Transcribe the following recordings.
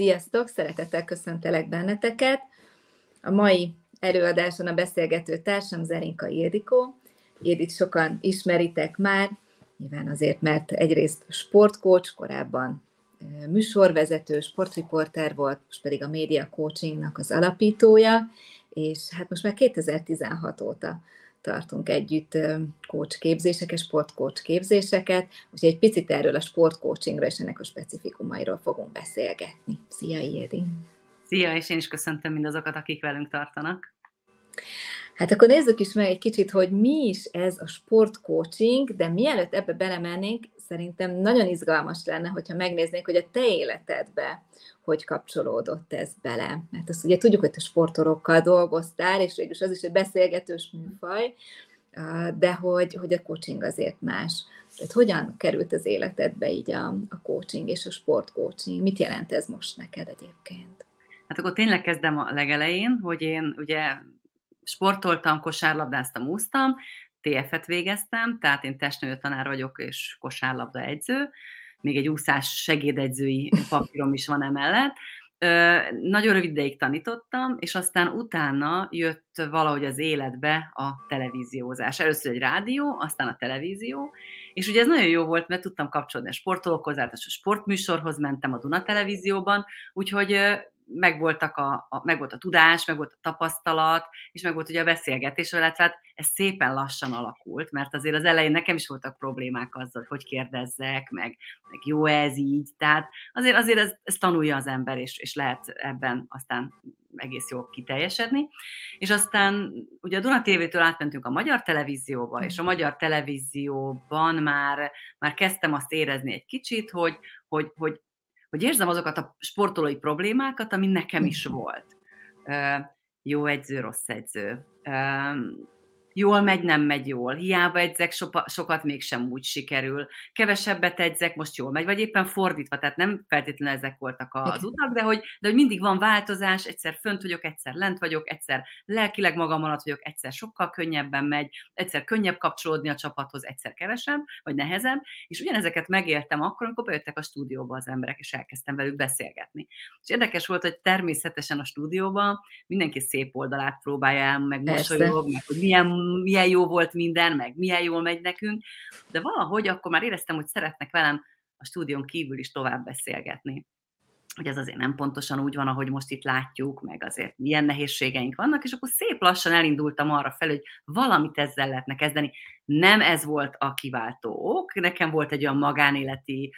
Sziasztok! Szeretettel köszöntelek benneteket. A mai előadáson a beszélgető társam Zerinka Ildikó. Édit sokan ismeritek már, nyilván azért, mert egyrészt sportcoach, korábban műsorvezető, sportriporter volt, most pedig a média coachingnak az alapítója, és hát most már 2016 óta tartunk együtt coach képzéseket, sportcoach képzéseket, úgyhogy egy picit erről a sportcoachingra és ennek a specifikumairól fogunk beszélgetni. Szia, Ildi! Szia, és én is köszöntöm mindazokat, akik velünk tartanak. Hát akkor nézzük is meg egy kicsit, hogy mi is ez a sportcoaching, de mielőtt ebbe belemennénk, szerintem nagyon izgalmas lenne, hogyha megnéznék, hogy a te életedbe hogy kapcsolódott ez bele. Mert azt ugye tudjuk, hogy te sportolókkal dolgoztál, és végülis az is egy beszélgetős műfaj, de hogy, hogy a coaching azért más. Tehát hogyan került az életedbe így a, a coaching és a sportcoaching? Mit jelent ez most neked egyébként? Hát akkor tényleg kezdem a legelején, hogy én ugye sportoltam, kosárlabdáztam, úsztam, TF-et végeztem, tehát én testnő tanár vagyok és kosárlabda egyző, még egy úszás segédegyzői papírom is van emellett. Nagyon rövid ideig tanítottam, és aztán utána jött valahogy az életbe a televíziózás. Először egy rádió, aztán a televízió, és ugye ez nagyon jó volt, mert tudtam kapcsolódni a sportolókhoz, a sportműsorhoz mentem a Duna televízióban, úgyhogy megvoltak a, a, meg volt a tudás, meg volt a tapasztalat, és meg volt ugye a beszélgetés, illetve hát ez szépen lassan alakult, mert azért az elején nekem is voltak problémák azzal, hogy kérdezzek, meg, meg jó ez így, tehát azért, azért ez, ez tanulja az ember, és, és lehet ebben aztán egész jól kiteljesedni. És aztán ugye a Duna TV-től átmentünk a magyar televízióba, és a magyar televízióban már, már kezdtem azt érezni egy kicsit, hogy, hogy, hogy hogy érzem azokat a sportolói problémákat, ami nekem is mhm. volt. Jó edző, rossz edző jól megy, nem megy jól, hiába edzek, sopa, sokat mégsem úgy sikerül, kevesebbet edzek, most jól megy, vagy éppen fordítva, tehát nem feltétlenül ezek voltak az utak, de hogy, de hogy mindig van változás, egyszer fönt vagyok, egyszer lent vagyok, egyszer lelkileg magam alatt vagyok, egyszer sokkal könnyebben megy, egyszer könnyebb kapcsolódni a csapathoz, egyszer kevesebb, vagy nehezebb, és ugyanezeket megéltem akkor, amikor bejöttek a stúdióba az emberek, és elkezdtem velük beszélgetni. És érdekes volt, hogy természetesen a stúdióban mindenki szép oldalát próbálja el, meg mosolyog, meg hogy milyen milyen jó volt minden, meg milyen jól megy nekünk, de valahogy akkor már éreztem, hogy szeretnek velem a stúdión kívül is tovább beszélgetni hogy ez azért nem pontosan úgy van, ahogy most itt látjuk, meg azért milyen nehézségeink vannak, és akkor szép lassan elindultam arra fel, hogy valamit ezzel lehetne kezdeni. Nem ez volt a kiváltó ok, nekem volt egy olyan magánéleti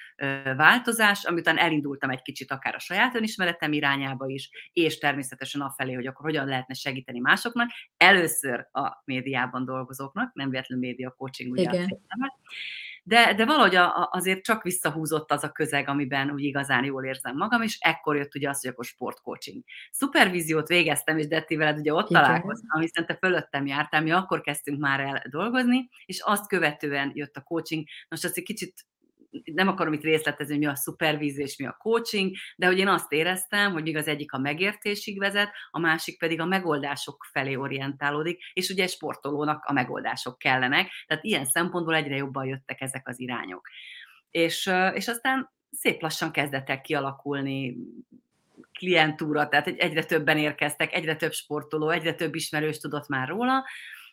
változás, amitán elindultam egy kicsit akár a saját önismeretem irányába is, és természetesen afelé, hogy akkor hogyan lehetne segíteni másoknak. Először a médiában dolgozóknak, nem véletlenül média coaching, ugye Igen de, de valahogy a, azért csak visszahúzott az a közeg, amiben úgy igazán jól érzem magam, és ekkor jött ugye az, hogy akkor sportcoaching. Szupervíziót végeztem, és Detti veled ugye ott Igen. találkoztam, hiszen te fölöttem jártál, mi akkor kezdtünk már el dolgozni, és azt követően jött a coaching. Most azt egy kicsit nem akarom itt részletezni, mi a szupervízió és mi a coaching, de hogy én azt éreztem, hogy még az egyik a megértésig vezet, a másik pedig a megoldások felé orientálódik, és ugye sportolónak a megoldások kellenek, tehát ilyen szempontból egyre jobban jöttek ezek az irányok. És, és aztán szép lassan kezdett kialakulni klientúra, tehát egyre többen érkeztek, egyre több sportoló, egyre több ismerős tudott már róla,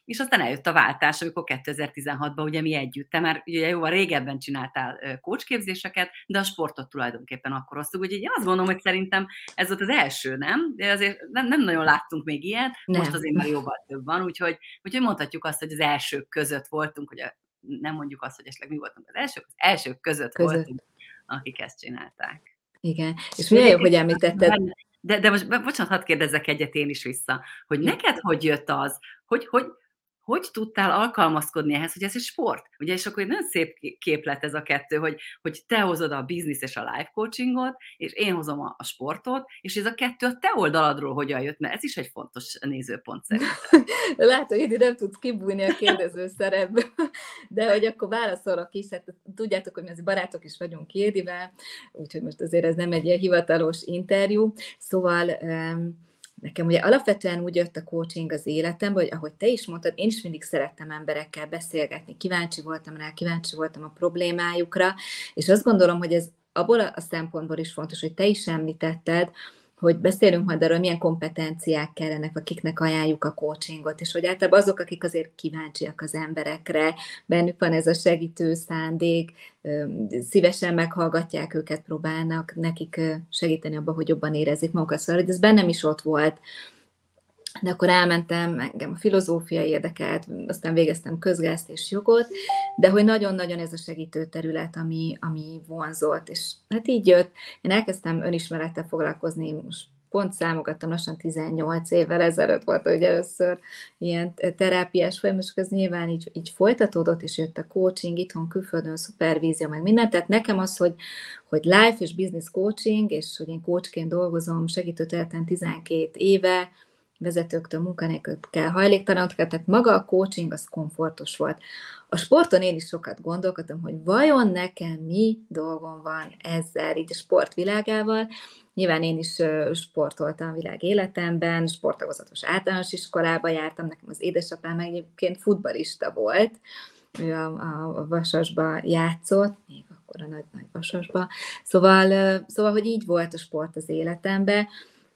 és aztán eljött a váltás, amikor 2016-ban ugye mi együtt, te már ugye jóval régebben csináltál kócsképzéseket, de a sportot tulajdonképpen akkor hoztuk, úgyhogy én azt gondolom, hogy szerintem ez volt az első, nem? De azért nem, nem nagyon láttunk még ilyet, nem. most azért már jóval több van, úgyhogy, úgyhogy mondhatjuk azt, hogy az elsők között voltunk, hogy a, nem mondjuk azt, hogy esetleg mi voltunk az elsők, az elsők között, között. voltunk, akik ezt csinálták. Igen, és milyen jó, hogy említetted. De, de most, bocsánat, hadd kérdezzek egyet én is vissza, hogy neked hogy jött az, hogy, hogy, hogy tudtál alkalmazkodni ehhez, hogy ez egy sport? Ugye, és akkor egy nagyon szép képlet ez a kettő, hogy, hogy te hozod a biznisz és a life coachingot, és én hozom a, a sportot, és ez a kettő a te oldaladról hogyan jött, mert ez is egy fontos nézőpont szerintem. Látod, hogy nem tudsz kibújni a kérdező szerepbe, de hogy akkor válaszolok is, hát tudjátok, hogy mi az barátok is vagyunk Ildivel, úgyhogy most azért ez nem egy ilyen hivatalos interjú, szóval um, Nekem ugye alapvetően úgy jött a coaching az életembe, hogy ahogy te is mondtad, én is mindig szerettem emberekkel beszélgetni, kíváncsi voltam rá, kíváncsi voltam a problémájukra, és azt gondolom, hogy ez abból a szempontból is fontos, hogy te is említetted, hogy beszélünk majd arról, milyen kompetenciák kellenek, akiknek ajánljuk a coachingot, és hogy általában azok, akik azért kíváncsiak az emberekre, bennük van ez a segítő szándék, szívesen meghallgatják őket, próbálnak nekik segíteni abban, hogy jobban érezzék magukat. Szóval, hogy ez bennem is ott volt, de akkor elmentem, engem a filozófia érdekelt, aztán végeztem közgázt és jogot, de hogy nagyon-nagyon ez a segítő terület, ami, ami vonzott, és hát így jött. Én elkezdtem önismerettel foglalkozni, most pont számogattam, lassan 18 évvel ezelőtt volt, hogy először ilyen terápiás folyamat, és ez nyilván így, így folytatódott, és jött a coaching itthon, külföldön, szupervízió, meg minden. Tehát nekem az, hogy, hogy life és business coaching, és hogy én coachként dolgozom, segítő 12 éve, vezetőktől, munkanélkülökkel, hajléktalanokkal, tehát maga a coaching az komfortos volt. A sporton én is sokat gondolkodtam, hogy vajon nekem mi dolgom van ezzel, így a sportvilágával. Nyilván én is sportoltam világ életemben, sportagozatos általános iskolába jártam, nekem az édesapám egyébként futbalista volt, ő a, a Vasasba játszott, még akkor a nagy-nagy Vasasba. Szóval, szóval, hogy így volt a sport az életemben,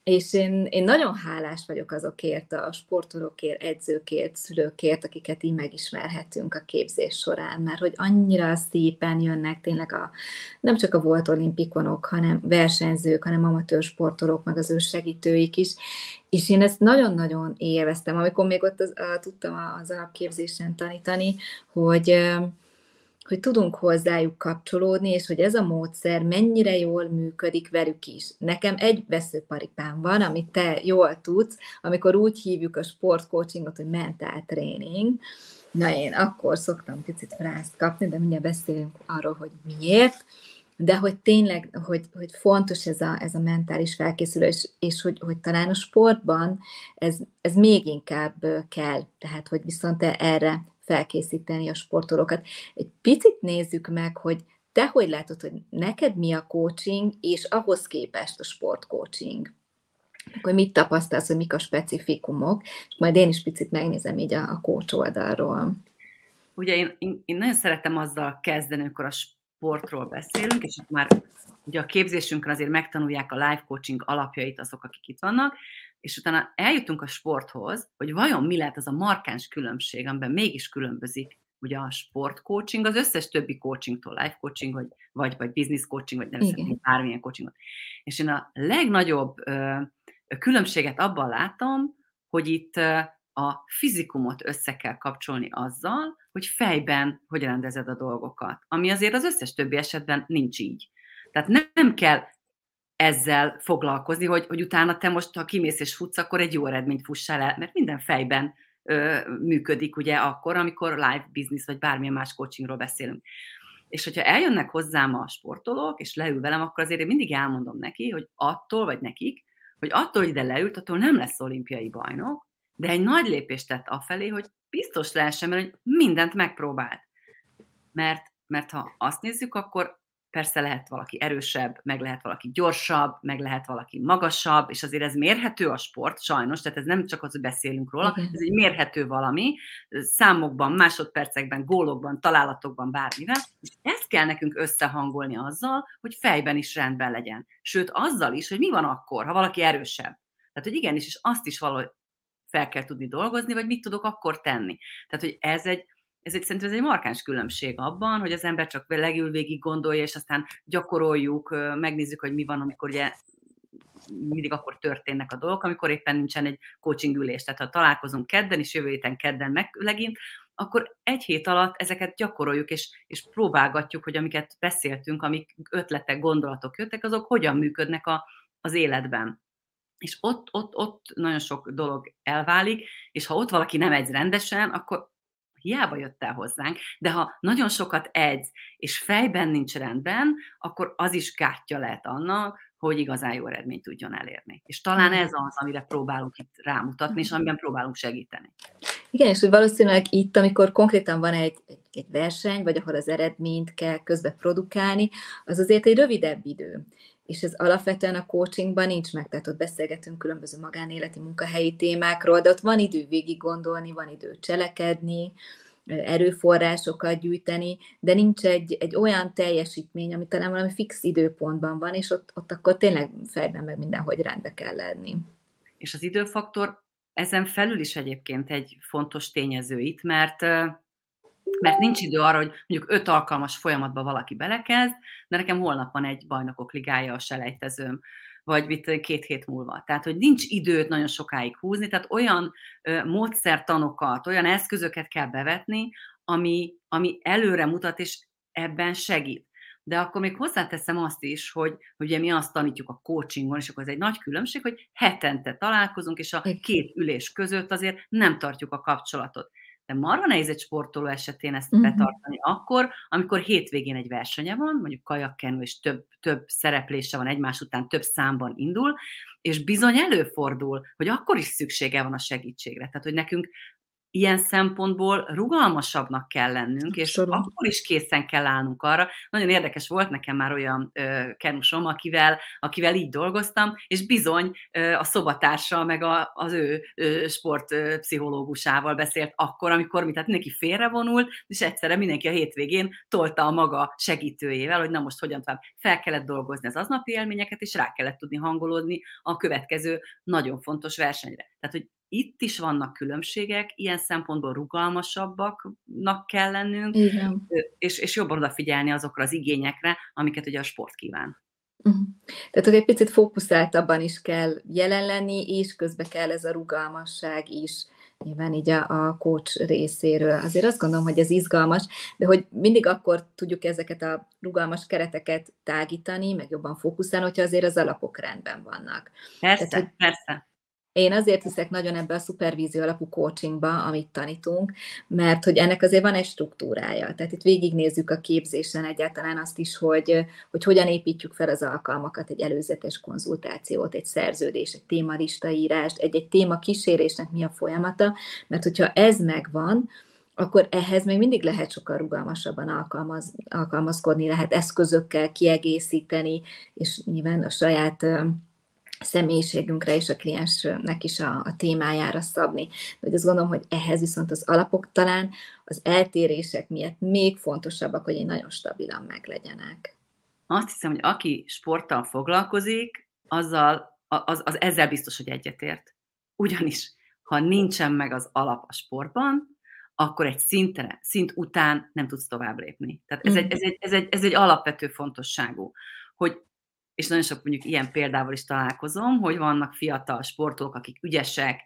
és én, én nagyon hálás vagyok azokért a sportolókért, edzőkért, szülőkért, akiket így megismerhetünk a képzés során, mert hogy annyira szépen jönnek tényleg a, nem csak a volt olimpikonok, hanem versenyzők, hanem amatőr sportolók, meg az ő segítőik is, és én ezt nagyon-nagyon élveztem, amikor még ott az, a, tudtam az alapképzésen tanítani, hogy hogy tudunk hozzájuk kapcsolódni, és hogy ez a módszer mennyire jól működik velük is. Nekem egy veszőparipám van, amit te jól tudsz, amikor úgy hívjuk a sportcoachingot, hogy mentál tréning. Na én akkor szoktam picit frászt kapni, de mindjárt beszélünk arról, hogy miért de hogy tényleg, hogy, hogy fontos ez a, ez a mentális felkészülés, és hogy, hogy talán a sportban ez, ez még inkább kell, tehát hogy viszont erre felkészíteni a sportolókat. Egy picit nézzük meg, hogy te hogy látod, hogy neked mi a coaching, és ahhoz képest a sportcoaching? Akkor mit tapasztalsz, hogy mik a specifikumok, és majd én is picit megnézem így a, a coach oldalról. Ugye én, én, nagyon szeretem azzal kezdeni, amikor a sportról beszélünk, és itt már ugye a képzésünkön azért megtanulják a life coaching alapjait azok, akik itt vannak, és utána eljutunk a sporthoz, hogy vajon mi lehet az a markáns különbség, amiben mégis különbözik ugye a sportcoaching az összes többi coachingtól, life coaching, vagy, vagy, vagy business coaching, vagy nevezhetni bármilyen coachingot. És én a legnagyobb ö, különbséget abban látom, hogy itt ö, a fizikumot össze kell kapcsolni azzal, hogy fejben hogy rendezed a dolgokat, ami azért az összes többi esetben nincs így. Tehát nem kell ezzel foglalkozni, hogy, hogy utána te most, ha kimész és futsz, akkor egy jó eredményt fussál el, mert minden fejben ö, működik ugye akkor, amikor live business vagy bármilyen más coachingról beszélünk. És hogyha eljönnek hozzám a sportolók, és leül velem, akkor azért én mindig elmondom neki, hogy attól, vagy nekik, hogy attól, hogy ide leült, attól nem lesz olimpiai bajnok, de egy nagy lépést tett afelé, hogy biztos lehessen, mert mindent megpróbált. Mert, mert ha azt nézzük, akkor persze lehet valaki erősebb, meg lehet valaki gyorsabb, meg lehet valaki magasabb, és azért ez mérhető a sport, sajnos, tehát ez nem csak az, hogy beszélünk róla, ez egy mérhető valami, számokban, másodpercekben, gólokban, találatokban, bármivel, és ezt kell nekünk összehangolni azzal, hogy fejben is rendben legyen. Sőt, azzal is, hogy mi van akkor, ha valaki erősebb. Tehát, hogy igenis, és azt is valahogy fel kell tudni dolgozni, vagy mit tudok akkor tenni. Tehát, hogy ez egy, ez egy, szerintem ez egy markáns különbség abban, hogy az ember csak legül végig gondolja, és aztán gyakoroljuk, megnézzük, hogy mi van, amikor ugye mindig akkor történnek a dolgok, amikor éppen nincsen egy coaching ülés. Tehát ha találkozunk kedden, és jövő héten kedden meg legint, akkor egy hét alatt ezeket gyakoroljuk, és, és próbálgatjuk, hogy amiket beszéltünk, amik ötletek, gondolatok jöttek, azok hogyan működnek a, az életben. És ott, ott, ott nagyon sok dolog elválik, és ha ott valaki nem edz rendesen, akkor hiába jött el hozzánk, de ha nagyon sokat edz, és fejben nincs rendben, akkor az is kártya lehet annak, hogy igazán jó eredményt tudjon elérni. És talán ez az, amire próbálunk itt rámutatni, és amiben próbálunk segíteni. Igen, és hogy valószínűleg itt, amikor konkrétan van egy, egy, egy verseny, vagy ahol az eredményt kell közbe produkálni, az azért egy rövidebb idő. És ez alapvetően a coachingban nincs meg, tehát ott beszélgetünk különböző magánéleti munkahelyi témákról, de ott van idő végig gondolni, van idő cselekedni, erőforrásokat gyűjteni, de nincs egy, egy olyan teljesítmény, ami talán valami fix időpontban van, és ott, ott akkor tényleg fejben meg mindenhogy rendbe kell lenni. És az időfaktor ezen felül is egyébként egy fontos tényező itt, mert mert nincs idő arra, hogy mondjuk öt alkalmas folyamatba valaki belekezd, de nekem holnap van egy bajnokok ligája a selejtezőm, vagy mit két hét múlva. Tehát, hogy nincs időt nagyon sokáig húzni, tehát olyan ö, módszertanokat, olyan eszközöket kell bevetni, ami, ami előre mutat, és ebben segít. De akkor még hozzáteszem azt is, hogy ugye mi azt tanítjuk a coachingon, és akkor ez egy nagy különbség, hogy hetente találkozunk, és a két ülés között azért nem tartjuk a kapcsolatot. De marha nehéz egy sportoló esetén ezt uh-huh. betartani akkor, amikor hétvégén egy versenye van, mondjuk kajakkenő, és több, több szereplése van egymás után, több számban indul, és bizony előfordul, hogy akkor is szüksége van a segítségre. Tehát, hogy nekünk ilyen szempontból rugalmasabbnak kell lennünk, és Abszolút. akkor is készen kell állnunk arra. Nagyon érdekes volt nekem már olyan ö, kenusom, akivel, akivel így dolgoztam, és bizony ö, a szobatársa meg a, az ő ö, sportpszichológusával beszélt akkor, amikor mi, tehát mindenki félrevonult, és egyszerre mindenki a hétvégén tolta a maga segítőjével, hogy na most hogyan tovább. Fel kellett dolgozni az aznapi élményeket, és rá kellett tudni hangolódni a következő nagyon fontos versenyre. Tehát, hogy itt is vannak különbségek, ilyen szempontból rugalmasabbaknak kell lennünk, Igen. És, és jobban odafigyelni azokra az igényekre, amiket ugye a sport kíván. Uh-huh. Tehát, hogy egy picit fókuszáltabban is kell jelen lenni, és közben kell ez a rugalmasság is, nyilván így a, a coach részéről. Azért azt gondolom, hogy ez izgalmas, de hogy mindig akkor tudjuk ezeket a rugalmas kereteket tágítani, meg jobban fókuszálni, hogyha azért az alapok rendben vannak. Persze, Tehát, hogy, persze. Én azért hiszek nagyon ebbe a szupervízió alapú coachingba, amit tanítunk, mert hogy ennek azért van egy struktúrája. Tehát itt végignézzük a képzésen egyáltalán azt is, hogy, hogy hogyan építjük fel az alkalmakat, egy előzetes konzultációt, egy szerződés, egy témalistaírást, egy-egy téma kísérésnek mi a folyamata, mert hogyha ez megvan, akkor ehhez még mindig lehet sokkal rugalmasabban alkalmaz, alkalmazkodni, lehet eszközökkel kiegészíteni, és nyilván a saját személyiségünkre és a kliensnek is a, a témájára szabni. De azt gondolom, hogy ehhez viszont az alapok talán az eltérések miatt még fontosabbak, hogy én nagyon stabilan meglegyenek. Azt hiszem, hogy aki sporttal foglalkozik, azzal, az, az ezzel biztos, hogy egyetért. Ugyanis, ha nincsen meg az alap a sportban, akkor egy szintre, szint után nem tudsz tovább lépni. Tehát ez, mm. egy, ez, egy, ez, egy, ez egy alapvető fontosságú, hogy és nagyon sok mondjuk ilyen példával is találkozom, hogy vannak fiatal sportolók, akik ügyesek,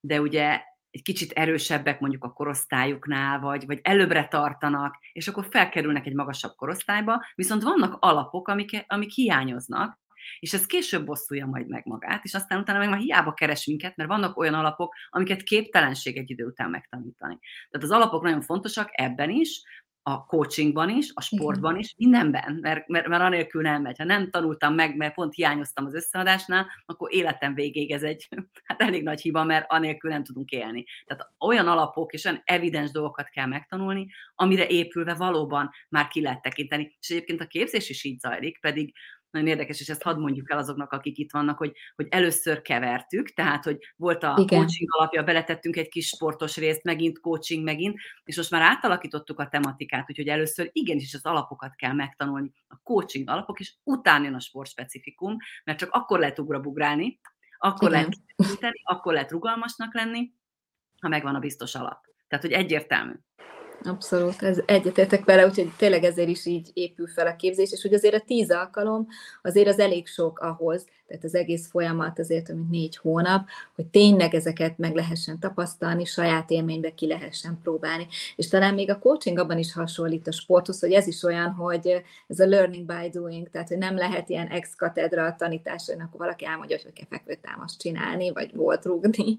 de ugye egy kicsit erősebbek mondjuk a korosztályuknál, vagy, vagy előbbre tartanak, és akkor felkerülnek egy magasabb korosztályba, viszont vannak alapok, amik, amik hiányoznak, és ez később bosszulja majd meg magát, és aztán utána meg már hiába keres minket, mert vannak olyan alapok, amiket képtelenség egy idő után megtanítani. Tehát az alapok nagyon fontosak ebben is, a coachingban is, a sportban is, mindenben, mert, mert, mert anélkül nem megy. Ha nem tanultam meg, mert pont hiányoztam az összeadásnál, akkor életem végéig ez egy hát elég nagy hiba, mert anélkül nem tudunk élni. Tehát olyan alapok és olyan evidens dolgokat kell megtanulni, amire épülve valóban már ki lehet tekinteni. És egyébként a képzés is így zajlik, pedig nagyon érdekes, és ezt hadd mondjuk el azoknak, akik itt vannak, hogy, hogy először kevertük, tehát, hogy volt a Igen. coaching alapja, beletettünk egy kis sportos részt, megint coaching, megint, és most már átalakítottuk a tematikát, úgyhogy először igenis az alapokat kell megtanulni, a coaching alapok, és utána jön a sportspecifikum, mert csak akkor lehet ugrabugrálni, akkor Igen. lehet akkor lehet rugalmasnak lenni, ha megvan a biztos alap. Tehát, hogy egyértelmű. Abszolút, ez egyetértek vele, úgyhogy tényleg ezért is így épül fel a képzés, és hogy azért a tíz alkalom azért az elég sok ahhoz, tehát az egész folyamat azért, mint négy hónap, hogy tényleg ezeket meg lehessen tapasztalni, saját élménybe ki lehessen próbálni. És talán még a coaching abban is hasonlít a sporthoz, hogy ez is olyan, hogy ez a learning by doing, tehát hogy nem lehet ilyen ex katedra tanítás, hogy akkor valaki elmondja, hogy kell fekvőtámaszt csinálni, vagy volt rúgni,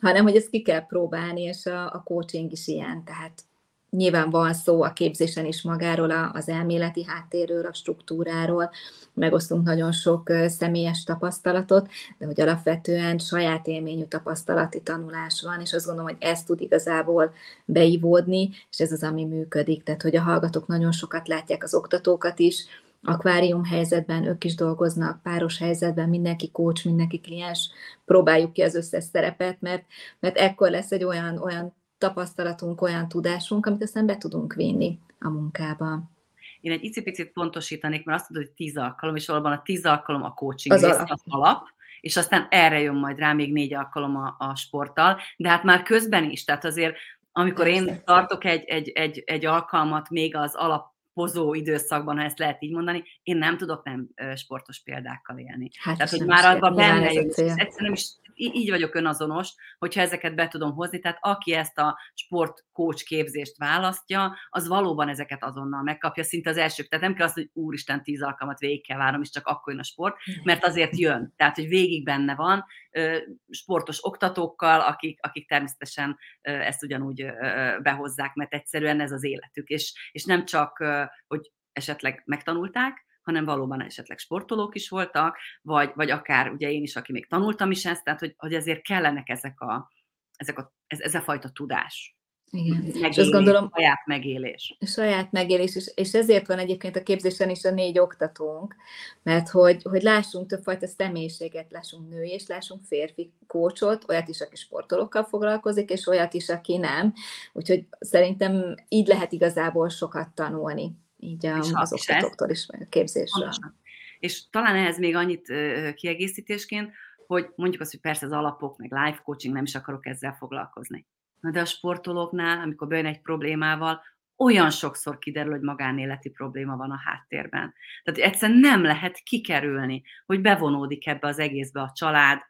hanem hogy ezt ki kell próbálni, és a, a coaching is ilyen, tehát Nyilván van szó a képzésen is magáról, az elméleti háttérről, a struktúráról, megosztunk nagyon sok személyes tapasztalatot, de hogy alapvetően saját élményű tapasztalati tanulás van, és azt gondolom, hogy ez tud igazából beivódni, és ez az, ami működik. Tehát, hogy a hallgatók nagyon sokat látják az oktatókat is, akvárium helyzetben, ők is dolgoznak, páros helyzetben, mindenki coach, mindenki kliens, próbáljuk ki az összes szerepet, mert, mert ekkor lesz egy olyan, olyan tapasztalatunk, olyan tudásunk, amit aztán be tudunk vinni a munkába. Én egy icipicit pontosítanék, mert azt mondod, hogy tíz alkalom, és valóban a tíz alkalom a coaching az rész, alap. az alap, és aztán erre jön majd rá még négy alkalom a, a sporttal, de hát már közben is, tehát azért amikor én tartok egy, egy, egy, egy alkalmat még az alap pozó időszakban, ha ezt lehet így mondani, én nem tudok nem sportos példákkal élni. Hát Tehát, hogy már abban benne jön, egyszerűen is így vagyok önazonos, hogyha ezeket be tudom hozni, tehát aki ezt a sportcoach képzést választja, az valóban ezeket azonnal megkapja, szinte az első. Tehát nem kell azt, hogy úristen, tíz alkalmat végig kell várnom, és csak akkor jön a sport, mert azért jön. Tehát, hogy végig benne van, sportos oktatókkal, akik, akik természetesen ezt ugyanúgy behozzák, mert egyszerűen ez az életük. És, és nem csak, hogy esetleg megtanulták, hanem valóban esetleg sportolók is voltak, vagy, vagy akár ugye én is, aki még tanultam is ezt, tehát hogy, hogy ezért kellenek ezek a, ezek a, ez, ez a fajta tudás. Igen. Megélés, és azt gondolom, saját megélés. Saját megélés, és, és ezért van egyébként a képzésen is a négy oktatónk, mert hogy, hogy lássunk többfajta személyiséget, lássunk női, és lássunk férfi kócsot, olyat is, aki sportolókkal foglalkozik, és olyat is, aki nem. Úgyhogy szerintem így lehet igazából sokat tanulni így a, az oktatóktól is, meg a képzésről. És talán ehhez még annyit kiegészítésként, hogy mondjuk azt, hogy persze az alapok, meg life coaching, nem is akarok ezzel foglalkozni. Na de a sportolóknál, amikor bejön egy problémával, olyan sokszor kiderül, hogy magánéleti probléma van a háttérben. Tehát egyszerűen nem lehet kikerülni, hogy bevonódik ebbe az egészbe a család,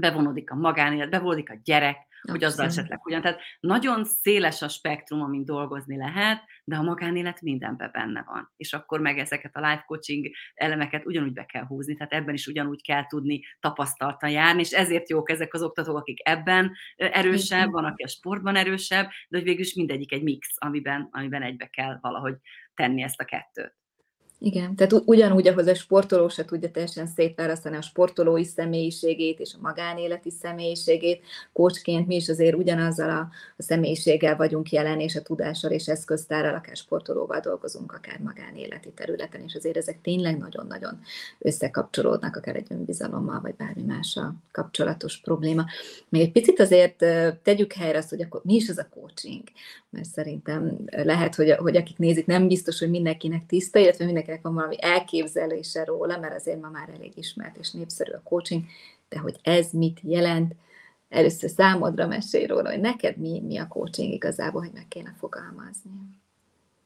bevonódik a magánélet, bevonódik a gyerek, hogy azzal esetleg ugyan. Tehát nagyon széles a spektrum, amin dolgozni lehet, de a magánélet mindenben benne van. És akkor meg ezeket a life coaching elemeket ugyanúgy be kell húzni, tehát ebben is ugyanúgy kell tudni tapasztaltan járni, és ezért jók ezek az oktatók, akik ebben erősebb, van, aki a sportban erősebb, de hogy végül is mindegyik egy mix, amiben, amiben egybe kell valahogy tenni ezt a kettőt. Igen, tehát ugyanúgy, ahhoz a sportoló se tudja teljesen szétválasztani a sportolói személyiségét és a magánéleti személyiségét, kócsként mi is azért ugyanazzal a, a személyiséggel vagyunk jelen, és a tudással és eszköztárral, akár sportolóval dolgozunk, akár magánéleti területen, és azért ezek tényleg nagyon-nagyon összekapcsolódnak, akár egy önbizalommal, vagy bármi mással kapcsolatos probléma. Még egy picit azért tegyük helyre azt, hogy akkor mi is az a coaching, mert szerintem lehet, hogy, hogy akik nézik, nem biztos, hogy mindenkinek tiszta, illetve mindenkinek van valami elképzelése róla, mert azért ma már elég ismert és népszerű a coaching, de hogy ez mit jelent, először számodra mesélj róla, hogy neked mi, mi a coaching igazából, hogy meg kéne fogalmazni.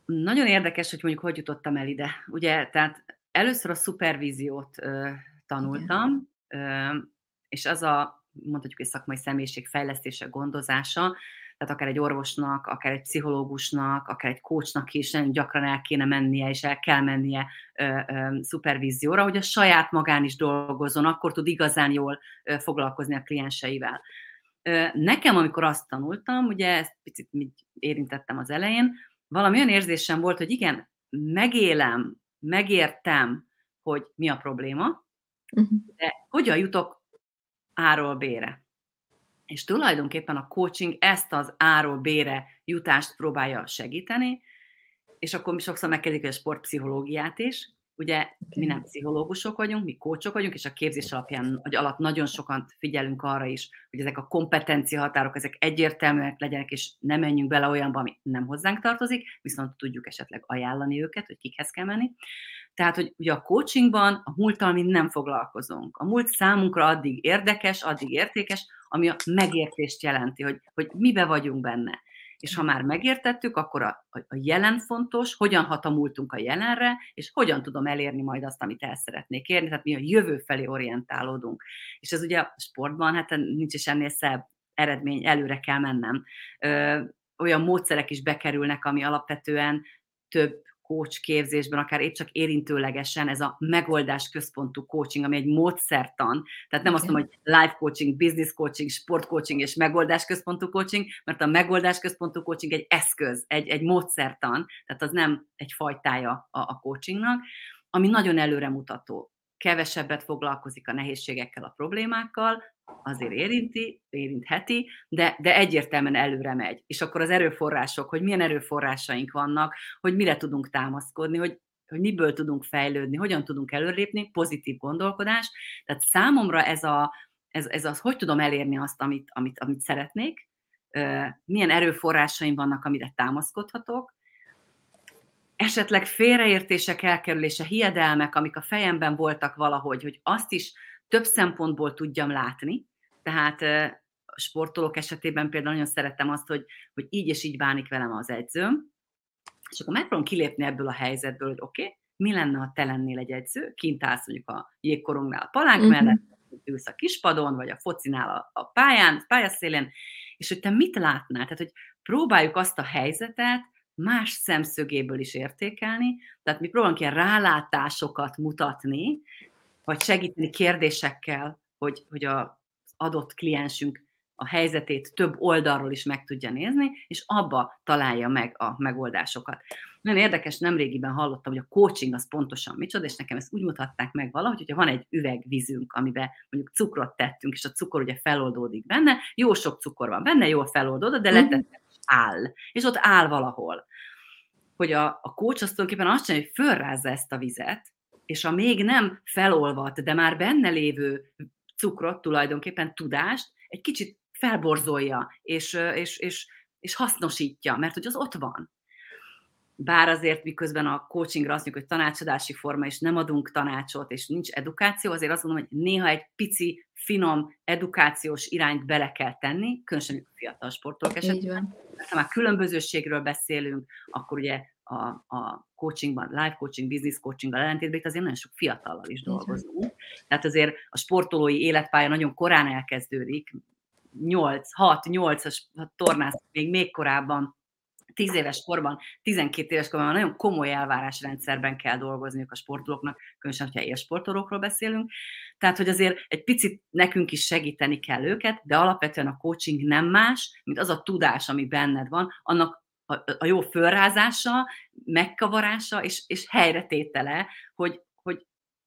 Nagyon érdekes, hogy mondjuk hogy jutottam el ide. Ugye, tehát először a szupervíziót ö, tanultam, ö, és az a, mondhatjuk, egy szakmai személyiség fejlesztése, gondozása, tehát akár egy orvosnak, akár egy pszichológusnak, akár egy coachnak is nagyon gyakran el kéne mennie, és el kell mennie ö, ö, szupervízióra, hogy a saját magán is dolgozzon, akkor tud igazán jól ö, foglalkozni a klienseivel. Ö, nekem, amikor azt tanultam, ugye ezt picit érintettem az elején, valami olyan érzésem volt, hogy igen, megélem, megértem, hogy mi a probléma, uh-huh. de hogyan jutok A-ról B-re. És tulajdonképpen a coaching ezt az áról bére jutást próbálja segíteni, és akkor mi sokszor megkezdik a sportpszichológiát is, ugye mi nem pszichológusok vagyunk, mi kócsok vagyunk, és a képzés alapján, vagy alatt nagyon sokan figyelünk arra is, hogy ezek a kompetencia határok, ezek egyértelműek legyenek, és ne menjünk bele olyanba, ami nem hozzánk tartozik, viszont tudjuk esetleg ajánlani őket, hogy kikhez kell menni. Tehát, hogy ugye a coachingban a múlttal mi nem foglalkozunk. A múlt számunkra addig érdekes, addig értékes, ami a megértést jelenti, hogy, hogy mibe vagyunk benne. És ha már megértettük, akkor a, a jelen fontos, hogyan hat a múltunk a jelenre, és hogyan tudom elérni majd azt, amit el szeretnék érni, tehát mi a jövő felé orientálódunk. És ez ugye a sportban, hát nincs is ennél szebb eredmény, előre kell mennem. Ö, olyan módszerek is bekerülnek, ami alapvetően több coach képzésben, akár épp csak érintőlegesen ez a megoldás központú coaching, ami egy módszertan, tehát nem azt mondom, hogy life coaching, business coaching, sport coaching és megoldás központú coaching, mert a megoldás központú coaching egy eszköz, egy, egy módszertan, tehát az nem egy fajtája a, a coachingnak, ami nagyon előremutató. Kevesebbet foglalkozik a nehézségekkel, a problémákkal, azért érinti, érintheti, de, de egyértelműen előre megy. És akkor az erőforrások, hogy milyen erőforrásaink vannak, hogy mire tudunk támaszkodni, hogy, hogy miből tudunk fejlődni, hogyan tudunk előrépni, pozitív gondolkodás. Tehát számomra ez, a, ez, ez az, hogy tudom elérni azt, amit, amit, amit szeretnék, milyen erőforrásaim vannak, amire támaszkodhatok, esetleg félreértések elkerülése, hiedelmek, amik a fejemben voltak valahogy, hogy azt is több szempontból tudjam látni. Tehát a sportolók esetében például nagyon szeretem azt, hogy, hogy így és így bánik velem az edzőm, és akkor megpróbálom kilépni ebből a helyzetből, hogy oké, okay, mi lenne, ha te lennél egy edző, kint állsz mondjuk a jégkorongnál a palánk uh-huh. mellett, ülsz a kispadon, vagy a focinál a, a pályán, pályaszélén, és hogy te mit látnál, tehát hogy próbáljuk azt a helyzetet más szemszögéből is értékelni, tehát mi próbálunk ilyen rálátásokat mutatni, vagy segíteni kérdésekkel, hogy, hogy az adott kliensünk a helyzetét több oldalról is meg tudja nézni, és abba találja meg a megoldásokat. Nagyon érdekes, nemrégiben hallottam, hogy a coaching az pontosan micsoda, és nekem ezt úgy mutatták meg valahogy, hogyha van egy üvegvízünk, amiben mondjuk cukrot tettünk, és a cukor ugye feloldódik benne, jó sok cukor van benne, jól feloldódott, de mhm. áll, és ott áll valahol. Hogy a, a coach azt tulajdonképpen azt csinálja, hogy fölrázza ezt a vizet, és a még nem felolvat, de már benne lévő cukrot, tulajdonképpen tudást, egy kicsit felborzolja, és, és, és, és hasznosítja, mert hogy az ott van. Bár azért miközben a coachingra azt mondjuk, hogy tanácsadási forma, és nem adunk tanácsot, és nincs edukáció, azért azt mondom, hogy néha egy pici, finom, edukációs irányt bele kell tenni, különösen a fiatal sportolók esetében. Ha már különbözőségről beszélünk, akkor ugye a, a coachingban, life coaching, business coachinggal ellentétben itt azért nagyon sok fiatallal is dolgozunk. Tehát azért a sportolói életpálya nagyon korán elkezdődik, 8, 6, 8-as tornász még, még korábban, 10 éves korban, 12 éves korban nagyon komoly elvárásrendszerben kell dolgozniuk a sportolóknak, különösen, hogyha élsportolókról beszélünk. Tehát, hogy azért egy picit nekünk is segíteni kell őket, de alapvetően a coaching nem más, mint az a tudás, ami benned van, annak a, a jó fölrázása, megkavarása és, és helyretétele, hogy,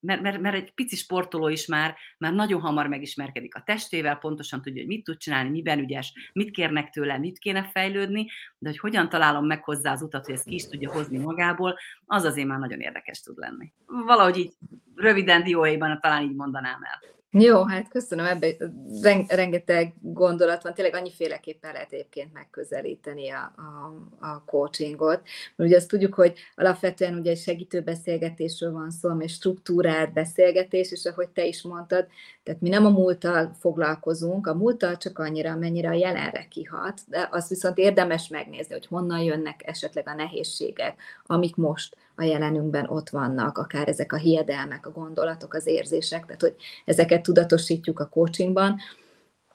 mert, mert, mert egy pici sportoló is már, már nagyon hamar megismerkedik a testével, pontosan tudja, hogy mit tud csinálni, miben ügyes, mit kérnek tőle, mit kéne fejlődni, de hogy hogyan találom meg hozzá az utat, hogy ezt ki is tudja hozni magából, az azért már nagyon érdekes tud lenni. Valahogy így röviden dióhéjban talán így mondanám el. Jó, hát köszönöm, ebben rengeteg gondolat van, tényleg annyiféleképpen lehet egyébként megközelíteni a, a, a coachingot. Mert ugye azt tudjuk, hogy alapvetően ugye egy segítő beszélgetésről van szó, ami struktúrált beszélgetés, és ahogy te is mondtad, tehát mi nem a múlttal foglalkozunk, a múlttal csak annyira, amennyire a jelenre kihat, de azt viszont érdemes megnézni, hogy honnan jönnek esetleg a nehézségek, amik most a jelenünkben ott vannak, akár ezek a hiedelmek, a gondolatok, az érzések, tehát hogy ezeket tudatosítjuk a coachingban.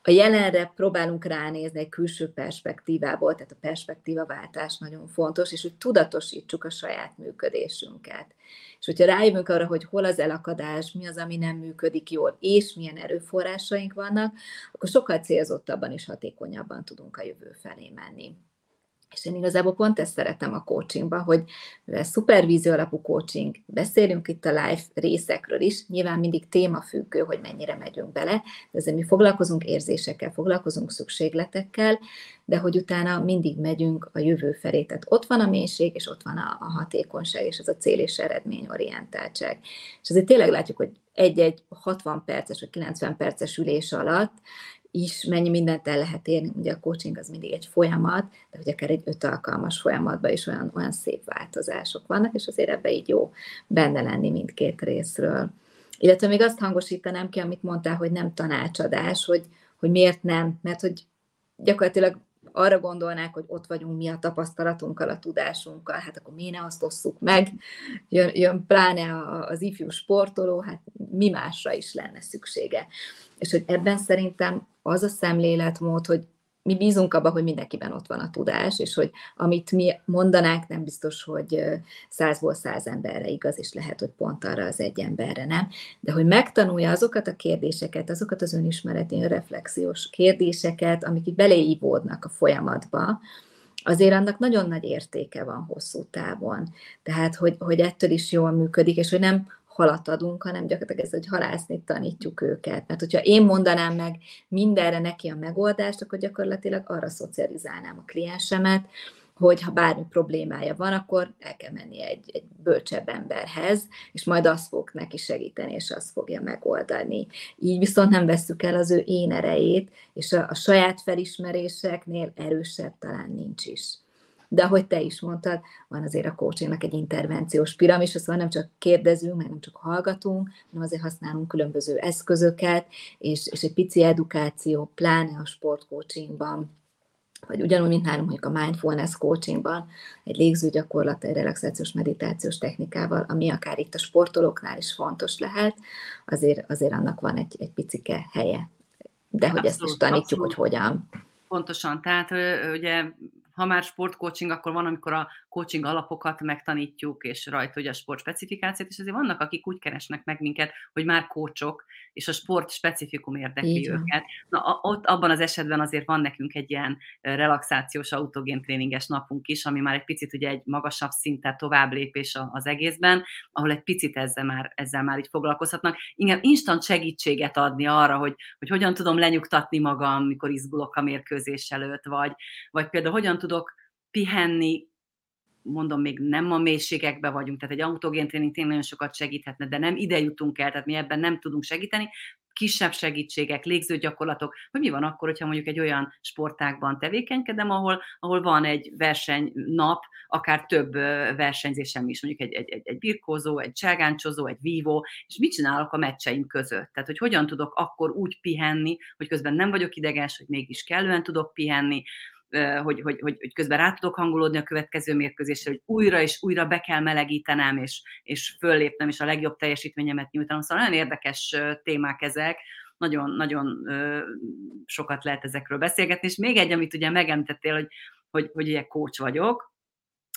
A jelenre próbálunk ránézni egy külső perspektívából, tehát a perspektívaváltás nagyon fontos, és hogy tudatosítsuk a saját működésünket. És hogyha rájövünk arra, hogy hol az elakadás, mi az, ami nem működik jól, és milyen erőforrásaink vannak, akkor sokkal célzottabban és hatékonyabban tudunk a jövő felé menni. És én igazából pont ezt szeretem a coachingban, hogy mivel szupervízió alapú coaching, beszélünk itt a live részekről is, nyilván mindig témafüggő, hogy mennyire megyünk bele, de azért mi foglalkozunk érzésekkel, foglalkozunk szükségletekkel, de hogy utána mindig megyünk a jövő felé. Tehát ott van a mélység, és ott van a, a hatékonyság, és az a cél és eredményorientáltság. És azért tényleg látjuk, hogy egy-egy 60 perces vagy 90 perces ülés alatt is mennyi mindent el lehet érni. Ugye a coaching az mindig egy folyamat, de hogy akár egy öt alkalmas folyamatban is olyan, olyan szép változások vannak, és azért ebbe így jó benne lenni mindkét részről. Illetve még azt hangosítanám ki, amit mondtál, hogy nem tanácsadás, hogy, hogy miért nem, mert hogy gyakorlatilag arra gondolnák, hogy ott vagyunk mi a tapasztalatunkkal, a tudásunkkal, hát akkor mi ne azt osszuk meg, jön, jön pláne az ifjú sportoló, hát mi másra is lenne szüksége. És hogy ebben szerintem az a szemléletmód, hogy mi bízunk abban, hogy mindenkiben ott van a tudás, és hogy amit mi mondanánk, nem biztos, hogy százból száz emberre igaz, és lehet, hogy pont arra az egy emberre nem, de hogy megtanulja azokat a kérdéseket, azokat az önismereti, reflexiós kérdéseket, amik így beleívódnak a folyamatba, azért annak nagyon nagy értéke van hosszú távon. Tehát, hogy, hogy ettől is jól működik, és hogy nem halat adunk, hanem gyakorlatilag ez, hogy halászni tanítjuk őket. Mert hogyha én mondanám meg mindenre neki a megoldást, akkor gyakorlatilag arra szocializálnám a kliensemet, hogy ha bármi problémája van, akkor el kell menni egy, egy bölcsebb emberhez, és majd azt fog neki segíteni, és azt fogja megoldani. Így viszont nem vesszük el az ő én erejét, és a, a saját felismeréseknél erősebb talán nincs is. De ahogy te is mondtad, van azért a coachingnak egy intervenciós piramis, szóval nem csak kérdezünk, meg nem csak hallgatunk, hanem azért használunk különböző eszközöket, és, és egy pici edukáció, pláne a sportcoachingban, vagy ugyanúgy, mint nálunk mondjuk a mindfulness coachingban, egy légzőgyakorlat, egy relaxációs meditációs technikával, ami akár itt a sportolóknál is fontos lehet, azért, azért annak van egy, egy picike helye. De hogy abszolút, ezt is tanítjuk, abszolút. hogy hogyan. Pontosan, tehát ugye ha már sportcoaching, akkor van, amikor a coaching alapokat megtanítjuk, és rajta ugye a sport specifikációt, és azért vannak, akik úgy keresnek meg minket, hogy már coachok, és a sport specifikum érdekli őket. Na, ott abban az esetben azért van nekünk egy ilyen relaxációs autogén tréninges napunk is, ami már egy picit ugye egy magasabb szinten tovább lépés az egészben, ahol egy picit ezzel már, ezzel már így foglalkozhatnak. Igen, instant segítséget adni arra, hogy, hogy hogyan tudom lenyugtatni magam, mikor izgulok a mérkőzés előtt, vagy, vagy például hogyan tudok pihenni, mondom, még nem a mélységekben vagyunk, tehát egy autogén tréning tényleg nagyon sokat segíthetne, de nem ide jutunk el, tehát mi ebben nem tudunk segíteni, kisebb segítségek, légzőgyakorlatok, hogy mi van akkor, hogyha mondjuk egy olyan sportákban tevékenykedem, ahol, ahol van egy verseny nap, akár több versenyzésem is, mondjuk egy, egy, egy, egy birkózó, egy cságáncsozó, egy vívó, és mit csinálok a meccseim között? Tehát, hogy hogyan tudok akkor úgy pihenni, hogy közben nem vagyok ideges, hogy mégis kellően tudok pihenni, hogy, hogy, hogy, hogy közben rá tudok hangolódni a következő mérkőzésre, hogy újra és újra be kell melegítenem, és, és föllépnem, és a legjobb teljesítményemet nyújtanom. Szóval nagyon érdekes témák ezek, nagyon, nagyon sokat lehet ezekről beszélgetni, és még egy, amit ugye megemlítettél, hogy, hogy, hogy ugye coach vagyok,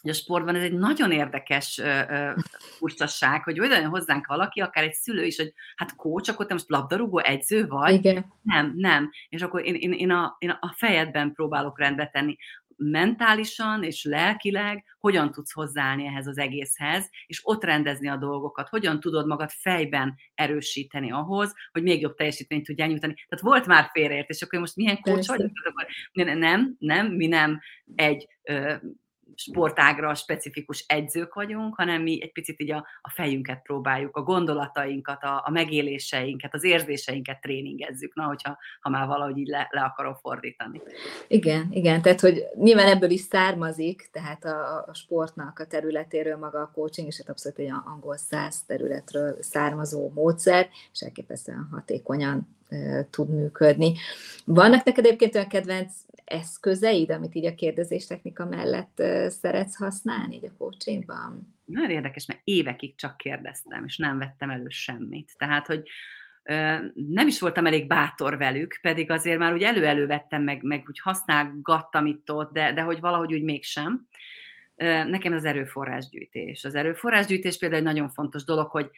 hogy a sportban ez egy nagyon érdekes furcsaság, hogy olyan hozzánk valaki, akár egy szülő is, hogy hát coach, akkor te most labdarúgó edző vagy? Igen. Nem, nem. És akkor én, én, én, a, én a fejedben próbálok rendbe tenni mentálisan és lelkileg hogyan tudsz hozzáállni ehhez az egészhez, és ott rendezni a dolgokat, hogyan tudod magad fejben erősíteni ahhoz, hogy még jobb teljesítményt tudjál nyújtani. Tehát volt már félreértés, akkor most milyen coach vagyok? Nem, nem, mi nem egy sportágra specifikus egyzők vagyunk, hanem mi egy picit így a, a fejünket próbáljuk, a gondolatainkat, a, a megéléseinket, az érzéseinket tréningezzük, na, hogyha ha már valahogy így le, le akarom fordítani. Igen, igen, tehát hogy nyilván ebből is származik, tehát a, a sportnak a területéről maga a coaching, és hát abszolút egy angol száz területről származó módszer, és elképesztően hatékonyan tud működni. Vannak neked egyébként olyan kedvenc eszközeid, amit így a kérdezéstechnika mellett szeretsz használni így a coachingban? Nagyon érdekes, mert évekig csak kérdeztem, és nem vettem elő semmit. Tehát, hogy nem is voltam elég bátor velük, pedig azért már úgy elő-elő vettem, meg, meg úgy használgattam itt ott, de, de hogy valahogy úgy mégsem. Nekem az erőforrásgyűjtés. Az erőforrásgyűjtés például egy nagyon fontos dolog, hogy,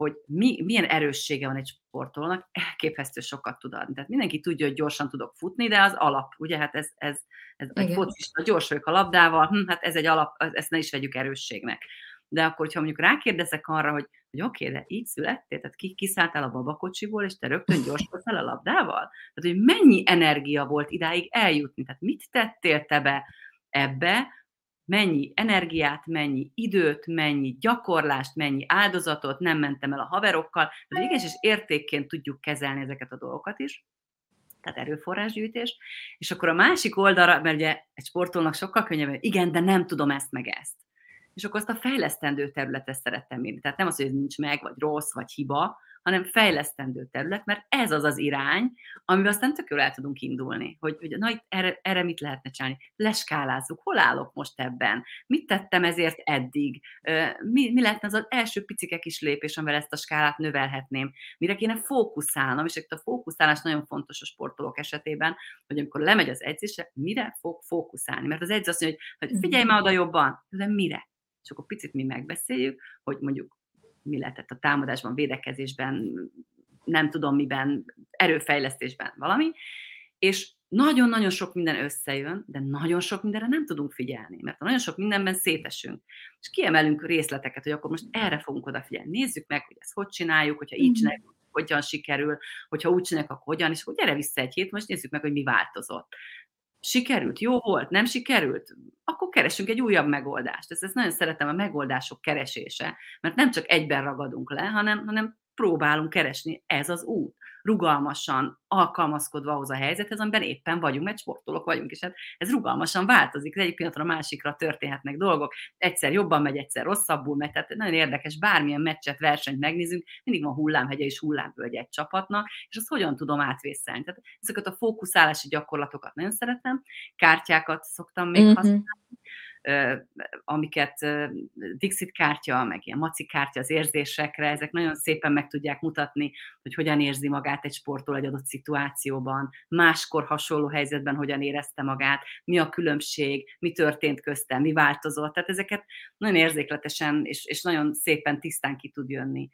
hogy mi, milyen erőssége van egy sportolónak, elképesztő sokat tud adni. Tehát mindenki tudja, hogy gyorsan tudok futni, de az alap, ugye, hát ez, ez, ez egy focista, gyors vagyok a labdával, hm, hát ez egy alap, ezt ne is vegyük erősségnek. De akkor, hogyha mondjuk rákérdezek arra, hogy, hogy oké, okay, de így születtél, tehát ki, kiszálltál a babakocsiból, és te rögtön gyors el a labdával? Tehát, hogy mennyi energia volt idáig eljutni, tehát mit tettél te be ebbe, mennyi energiát, mennyi időt, mennyi gyakorlást, mennyi áldozatot, nem mentem el a haverokkal, de igenis és értékként tudjuk kezelni ezeket a dolgokat is, tehát erőforrásgyűjtés, és akkor a másik oldalra, mert ugye egy sportolnak sokkal könnyebb, igen, de nem tudom ezt meg ezt. És akkor azt a fejlesztendő területet szerettem írni. Tehát nem az, hogy ez nincs meg, vagy rossz, vagy hiba, hanem fejlesztendő terület, mert ez az az irány, amivel aztán tök jól el tudunk indulni, hogy, hogy na itt erre, erre mit lehetne csinálni. Leskálázzuk, hol állok most ebben, mit tettem ezért eddig, mi, mi lehetne az az első picike kis lépés, amivel ezt a skálát növelhetném, mire kéne fókuszálnom, és itt a fókuszálás nagyon fontos a sportolók esetében, hogy amikor lemegy az edzésre, mire fog fókuszálni, mert az edző azt mondja, hogy, hogy figyelj már oda jobban, de mire? És akkor picit mi megbeszéljük, hogy mondjuk mi lehetett a támadásban, védekezésben, nem tudom miben, erőfejlesztésben valami, és nagyon-nagyon sok minden összejön, de nagyon sok mindenre nem tudunk figyelni, mert nagyon sok mindenben szétesünk. És kiemelünk részleteket, hogy akkor most erre fogunk odafigyelni. Nézzük meg, hogy ezt hogy csináljuk, hogyha így mhm. csináljuk, hogyan sikerül, hogyha úgy csináljuk, akkor hogyan, és akkor gyere vissza egy hét, most nézzük meg, hogy mi változott. Sikerült, jó volt, nem sikerült, akkor keresünk egy újabb megoldást. Ezt, ezt nagyon szeretem a megoldások keresése, mert nem csak egyben ragadunk le, hanem, hanem próbálunk keresni, ez az út. Rugalmasan alkalmazkodva ahhoz a helyzethez, amiben éppen vagyunk, mert sportolók vagyunk, és hát ez rugalmasan változik, egyik pillanatra a másikra történhetnek dolgok, egyszer jobban megy, egyszer rosszabbul megy, tehát nagyon érdekes, bármilyen meccset, versenyt megnézünk, mindig van hullámhegye és hullámvölgy egy csapatnak, és azt hogyan tudom átvészelni. Tehát ezeket a fókuszálási gyakorlatokat nagyon szeretem, kártyákat szoktam még mm-hmm. használni, amiket Dixit kártya, meg ilyen maci kártya az érzésekre, ezek nagyon szépen meg tudják mutatni, hogy hogyan érzi magát egy sportol egy adott szituációban, máskor hasonló helyzetben hogyan érezte magát, mi a különbség, mi történt köztem, mi változott. Tehát ezeket nagyon érzékletesen és, és nagyon szépen tisztán ki tud jönni.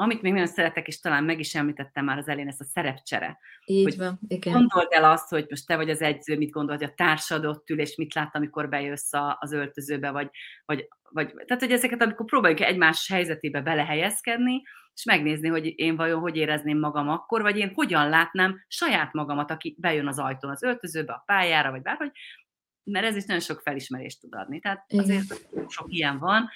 Amit még nagyon szeretek, és talán meg is említettem már az elén, ezt a szerepcsere. Így hogy van, igen. Gondold el azt, hogy most te vagy az egyző, mit gondol, hogy a társad ott ül, és mit lát, amikor bejössz az öltözőbe, vagy, vagy, vagy tehát, hogy ezeket, amikor próbáljuk egymás helyzetébe belehelyezkedni, és megnézni, hogy én vajon hogy érezném magam akkor, vagy én hogyan látnám saját magamat, aki bejön az ajtón az öltözőbe, a pályára, vagy bárhogy, mert ez is nagyon sok felismerést tud adni. Tehát azért Igen. sok ilyen van,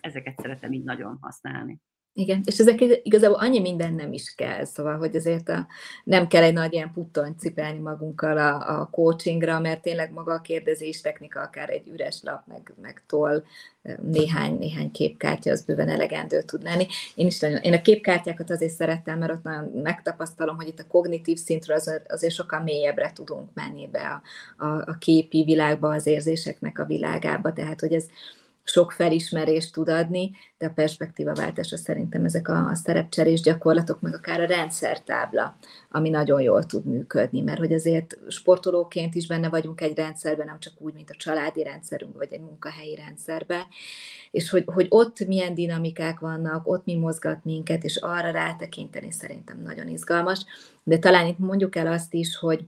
ezeket szeretem így nagyon használni. Igen, és ezek igazából annyi minden nem is kell, szóval, hogy azért a, nem kell egy nagy ilyen puttony cipelni magunkkal a, a coachingra, mert tényleg maga a kérdezés technika, akár egy üres lap, meg, meg toll, néhány, néhány képkártya, az bőven elegendő tud lenni. Én is nagyon, én a képkártyákat azért szerettem, mert ott nagyon megtapasztalom, hogy itt a kognitív szintről azért, azért sokkal mélyebbre tudunk menni be a, a, a képi világba, az érzéseknek a világába, tehát hogy ez, sok felismerést tud adni, de a perspektívaváltásra szerintem ezek a, a szerepcserés gyakorlatok, meg akár a rendszertábla, ami nagyon jól tud működni, mert hogy azért sportolóként is benne vagyunk egy rendszerben, nem csak úgy, mint a családi rendszerünk, vagy egy munkahelyi rendszerben, és hogy, hogy ott milyen dinamikák vannak, ott mi mozgat minket, és arra rátekinteni szerintem nagyon izgalmas, de talán itt mondjuk el azt is, hogy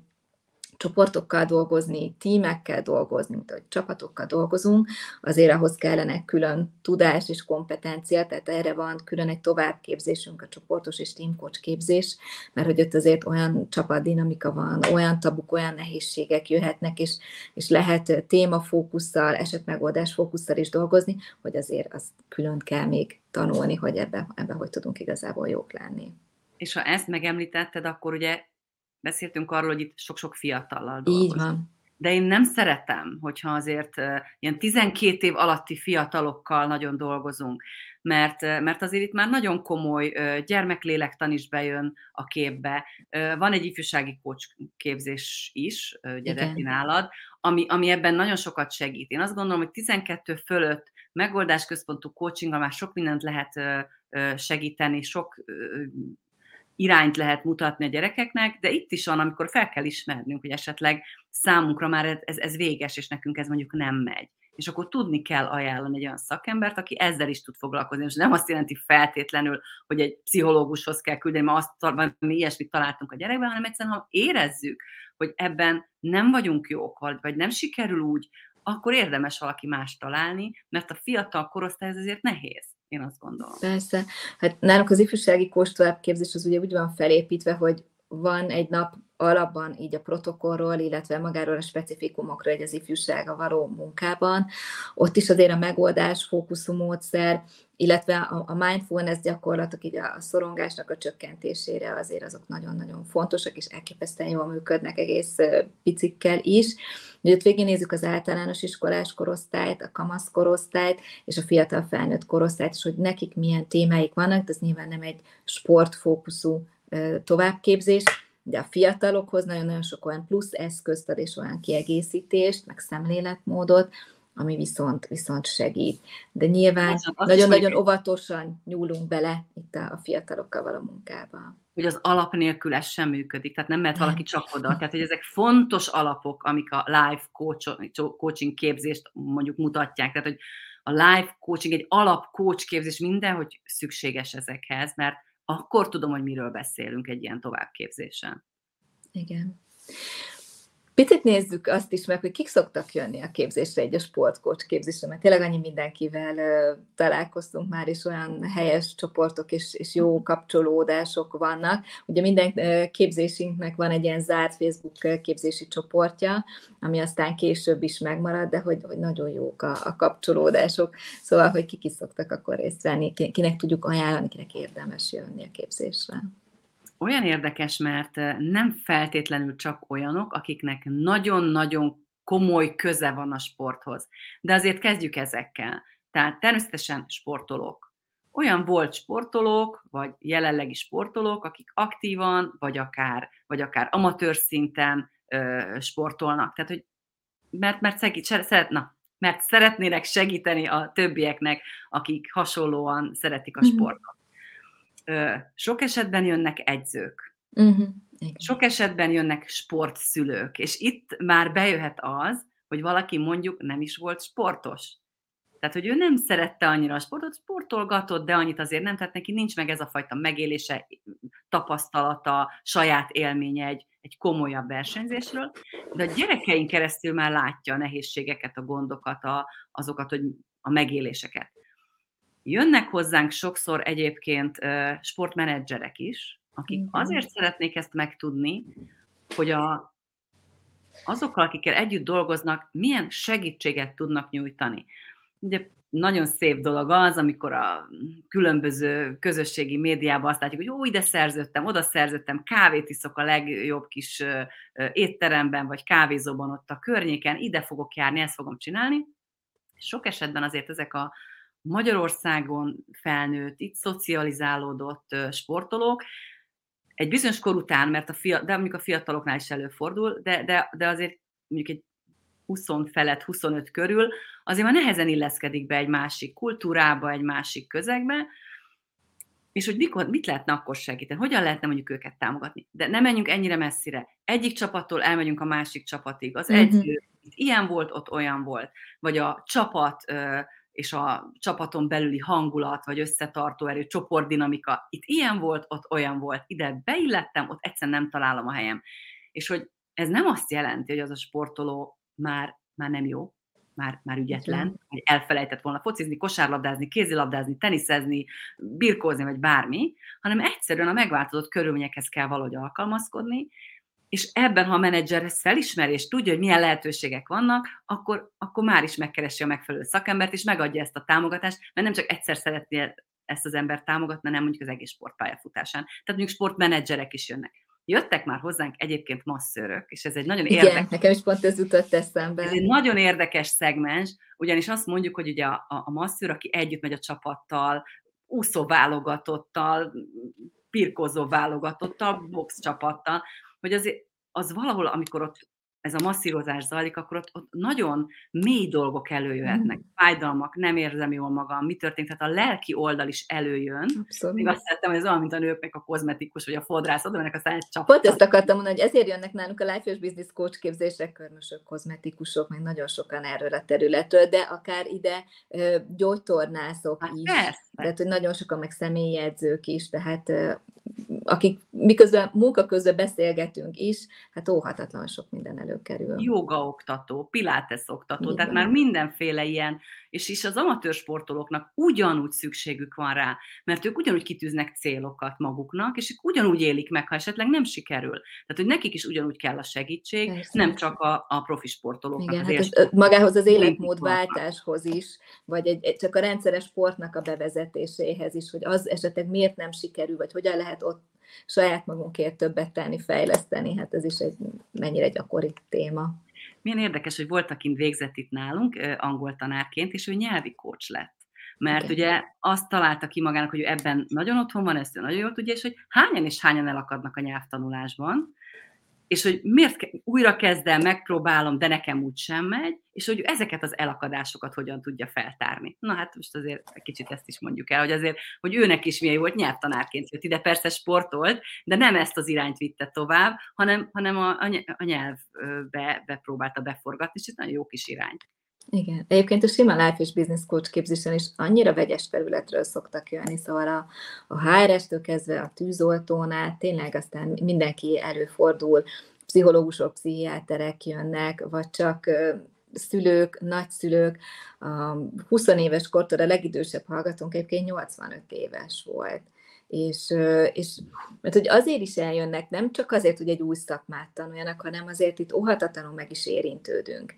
csoportokkal dolgozni, tímekkel dolgozni, mint ahogy csapatokkal dolgozunk, azért ahhoz kellene külön tudás és kompetencia, tehát erre van külön egy továbbképzésünk, a csoportos és teamcoach képzés, mert hogy ott azért olyan csapatdinamika van, olyan tabuk, olyan nehézségek jöhetnek, és, és lehet témafókusszal, esetmegoldás fókusszal is dolgozni, hogy azért azt külön kell még tanulni, hogy ebbe, ebbe hogy tudunk igazából jók lenni. És ha ezt megemlítetted, akkor ugye beszéltünk arról, hogy itt sok-sok fiatallal dolgozunk. Így van. De én nem szeretem, hogyha azért ilyen 12 év alatti fiatalokkal nagyon dolgozunk, mert, mert azért itt már nagyon komoly gyermeklélektan is bejön a képbe. Van egy ifjúsági coach képzés is, ugye nálad, ami, ami ebben nagyon sokat segít. Én azt gondolom, hogy 12 fölött megoldásközpontú coachinggal már sok mindent lehet segíteni, sok irányt lehet mutatni a gyerekeknek, de itt is van, amikor fel kell ismernünk, hogy esetleg számunkra már ez, ez véges, és nekünk ez mondjuk nem megy. És akkor tudni kell ajánlani egy olyan szakembert, aki ezzel is tud foglalkozni. És nem azt jelenti feltétlenül, hogy egy pszichológushoz kell küldeni, mert azt mi ilyesmit találtunk a gyerekben, hanem egyszerűen, ha érezzük, hogy ebben nem vagyunk jók, vagy nem sikerül úgy, akkor érdemes valaki más találni, mert a fiatal korosztály ez azért nehéz én azt gondolom. Persze. Hát nálunk az ifjúsági kóstolábbképzés az ugye úgy van felépítve, hogy van egy nap alapban így a protokollról, illetve magáról a specifikumokról egy az ifjúsága való munkában. Ott is azért a megoldás, fókuszú módszer, illetve a, mindfulness gyakorlatok, így a, szorongásnak a csökkentésére azért azok nagyon-nagyon fontosak, és elképesztően jól működnek egész picikkel is. Ott végignézzük az általános iskolás korosztályt, a kamasz korosztályt, és a fiatal felnőtt korosztályt, és hogy nekik milyen témáik vannak, de ez nyilván nem egy sportfókuszú továbbképzés, de a fiatalokhoz nagyon-nagyon sok olyan plusz eszközt ad, és olyan kiegészítést, meg szemléletmódot, ami viszont, viszont segít. De nyilván nagyon-nagyon óvatosan nyúlunk bele itt a, fiatalokkal való munkába. Hogy az alap nélkül ez sem működik, tehát nem mehet valaki csak oda. Tehát, hogy ezek fontos alapok, amik a live coaching képzést mondjuk mutatják. Tehát, hogy a live coaching egy alap coach képzés minden, hogy szükséges ezekhez, mert akkor tudom, hogy miről beszélünk egy ilyen továbbképzésen. Igen. Picit nézzük azt is meg, hogy kik szoktak jönni a képzésre, egy a sportkocs képzésre, mert tényleg annyi mindenkivel találkoztunk már, és olyan helyes csoportok és, és jó kapcsolódások vannak. Ugye minden képzésünknek van egy ilyen zárt Facebook képzési csoportja, ami aztán később is megmarad, de hogy, hogy nagyon jók a, a kapcsolódások. Szóval, hogy kik is szoktak akkor részt venni, kinek tudjuk ajánlani, kinek érdemes jönni a képzésre olyan érdekes, mert nem feltétlenül csak olyanok, akiknek nagyon-nagyon komoly köze van a sporthoz. De azért kezdjük ezekkel. Tehát természetesen sportolók. Olyan volt sportolók, vagy jelenlegi sportolók, akik aktívan, vagy akár, vagy akár amatőr szinten ö, sportolnak. Tehát, hogy mert, mert, segít, szeret, na, mert szeretnének segíteni a többieknek, akik hasonlóan szeretik a mhm. sportot sok esetben jönnek egyzők. Uh-huh. Sok esetben jönnek sportszülők, és itt már bejöhet az, hogy valaki mondjuk nem is volt sportos. Tehát, hogy ő nem szerette annyira a sportot, sportolgatott, de annyit azért nem, tehát neki nincs meg ez a fajta megélése, tapasztalata, saját élménye egy, egy komolyabb versenyzésről, de a gyerekeink keresztül már látja a nehézségeket, a gondokat, a, azokat, hogy a megéléseket. Jönnek hozzánk sokszor egyébként sportmenedzserek is, akik azért szeretnék ezt megtudni, hogy a, azokkal, akikkel együtt dolgoznak, milyen segítséget tudnak nyújtani. Ugye nagyon szép dolog az, amikor a különböző közösségi médiában azt látjuk, hogy ó, ide szerződtem, oda szerződtem, kávét iszok a legjobb kis étteremben, vagy kávézóban ott a környéken, ide fogok járni, ezt fogom csinálni. Sok esetben azért ezek a Magyarországon felnőtt, itt szocializálódott sportolók, egy bizonyos kor után, mert a fia, de mondjuk a fiataloknál is előfordul, de, de, de azért mondjuk egy 20 felett, 25 körül, azért már nehezen illeszkedik be egy másik kultúrába, egy másik közegbe, és hogy mikor, mit lehetne akkor segíteni, hogyan lehetne mondjuk őket támogatni. De nem menjünk ennyire messzire. Egyik csapattól elmegyünk a másik csapatig. Az mm-hmm. edző, ilyen volt, ott olyan volt. Vagy a csapat és a csapaton belüli hangulat, vagy összetartó erő, csoportdinamika, itt ilyen volt, ott olyan volt, ide beillettem, ott egyszerűen nem találom a helyem. És hogy ez nem azt jelenti, hogy az a sportoló már, már nem jó, már, már ügyetlen, hogy elfelejtett volna focizni, kosárlabdázni, kézilabdázni, teniszezni, birkózni, vagy bármi, hanem egyszerűen a megváltozott körülményekhez kell valahogy alkalmazkodni, és ebben, ha a menedzser ezt felismeri, és tudja, hogy milyen lehetőségek vannak, akkor, akkor már is megkeresi a megfelelő szakembert, és megadja ezt a támogatást, mert nem csak egyszer szeretné ezt az embert támogatni, hanem mondjuk az egész sportpályafutásán. Tehát mondjuk sportmenedzserek is jönnek. Jöttek már hozzánk egyébként masszőrök, és ez egy nagyon Igen, érdekes... nekem is pont ez jutott eszembe. Ez egy nagyon érdekes szegmens, ugyanis azt mondjuk, hogy ugye a, a, masszőr, aki együtt megy a csapattal, úszó válogatottal, pirkózó válogatottal, box csapattal, hogy az, az valahol, amikor ott ez a masszírozás zajlik, akkor ott, ott nagyon mély dolgok előjöhetnek. Mm. Fájdalmak, nem érzem jól magam, mi történt, tehát a lelki oldal is előjön. Abszolút. Még azt szerettem, hogy ez olyan, mint a nőknek a kozmetikus, vagy a fodrász, oda mennek aztán egy csap. Pont ezt akartam mondani, hogy ezért jönnek nálunk a Life és Business Coach képzések, körmösök, kozmetikusok, meg nagyon sokan erről a területről, de akár ide gyógytornászok hát is. Persze. Tehát, hogy nagyon sokan meg személyi edzők is, tehát akik miközben munka közben beszélgetünk is, hát óhatatlan sok minden előkerül. Joga oktató, pilates oktató, Igen. tehát már mindenféle ilyen, és is az amatőr sportolóknak ugyanúgy szükségük van rá, mert ők ugyanúgy kitűznek célokat maguknak, és ők ugyanúgy élik meg, ha esetleg nem sikerül. Tehát, hogy nekik is ugyanúgy kell a segítség, Persze. nem csak a, a profi sportolóknak. Igen, az hát ez, magához az életmódváltáshoz is, vagy egy, csak a rendszeres sportnak a bevezetéséhez is, hogy az esetleg miért nem sikerül, vagy hogyan lehet ott saját magunkért többet tenni, fejleszteni, hát ez is egy mennyire gyakori téma. Milyen érdekes, hogy volt, akin végzett itt nálunk, angol tanárként, és ő nyelvi coach lett. Mert Igen. ugye azt találta ki magának, hogy ő ebben nagyon otthon van, ezt ő nagyon jól tudja, és hogy hányan és hányan elakadnak a nyelvtanulásban, és hogy miért újra kezdem, megpróbálom, de nekem úgy sem megy, és hogy ezeket az elakadásokat hogyan tudja feltárni. Na hát most azért egy kicsit ezt is mondjuk el, hogy azért, hogy őnek is milyen volt, nyelvtanárként jött ide, persze sportolt, de nem ezt az irányt vitte tovább, hanem, hanem a, a nyelvbe bepróbálta beforgatni, és ez nagyon jó kis irány. Igen. Egyébként a sima life és business coach képzésen is annyira vegyes területről szoktak jönni, szóval a, a HRS-től kezdve a tűzoltónál tényleg aztán mindenki előfordul, pszichológusok, pszichiáterek jönnek, vagy csak szülők, nagyszülők. A 20 éves kortól a legidősebb hallgatónk egyébként 85 éves volt. És, és mert hogy azért is eljönnek, nem csak azért, hogy egy új szakmát tanuljanak, hanem azért itt óhatatlanul meg is érintődünk.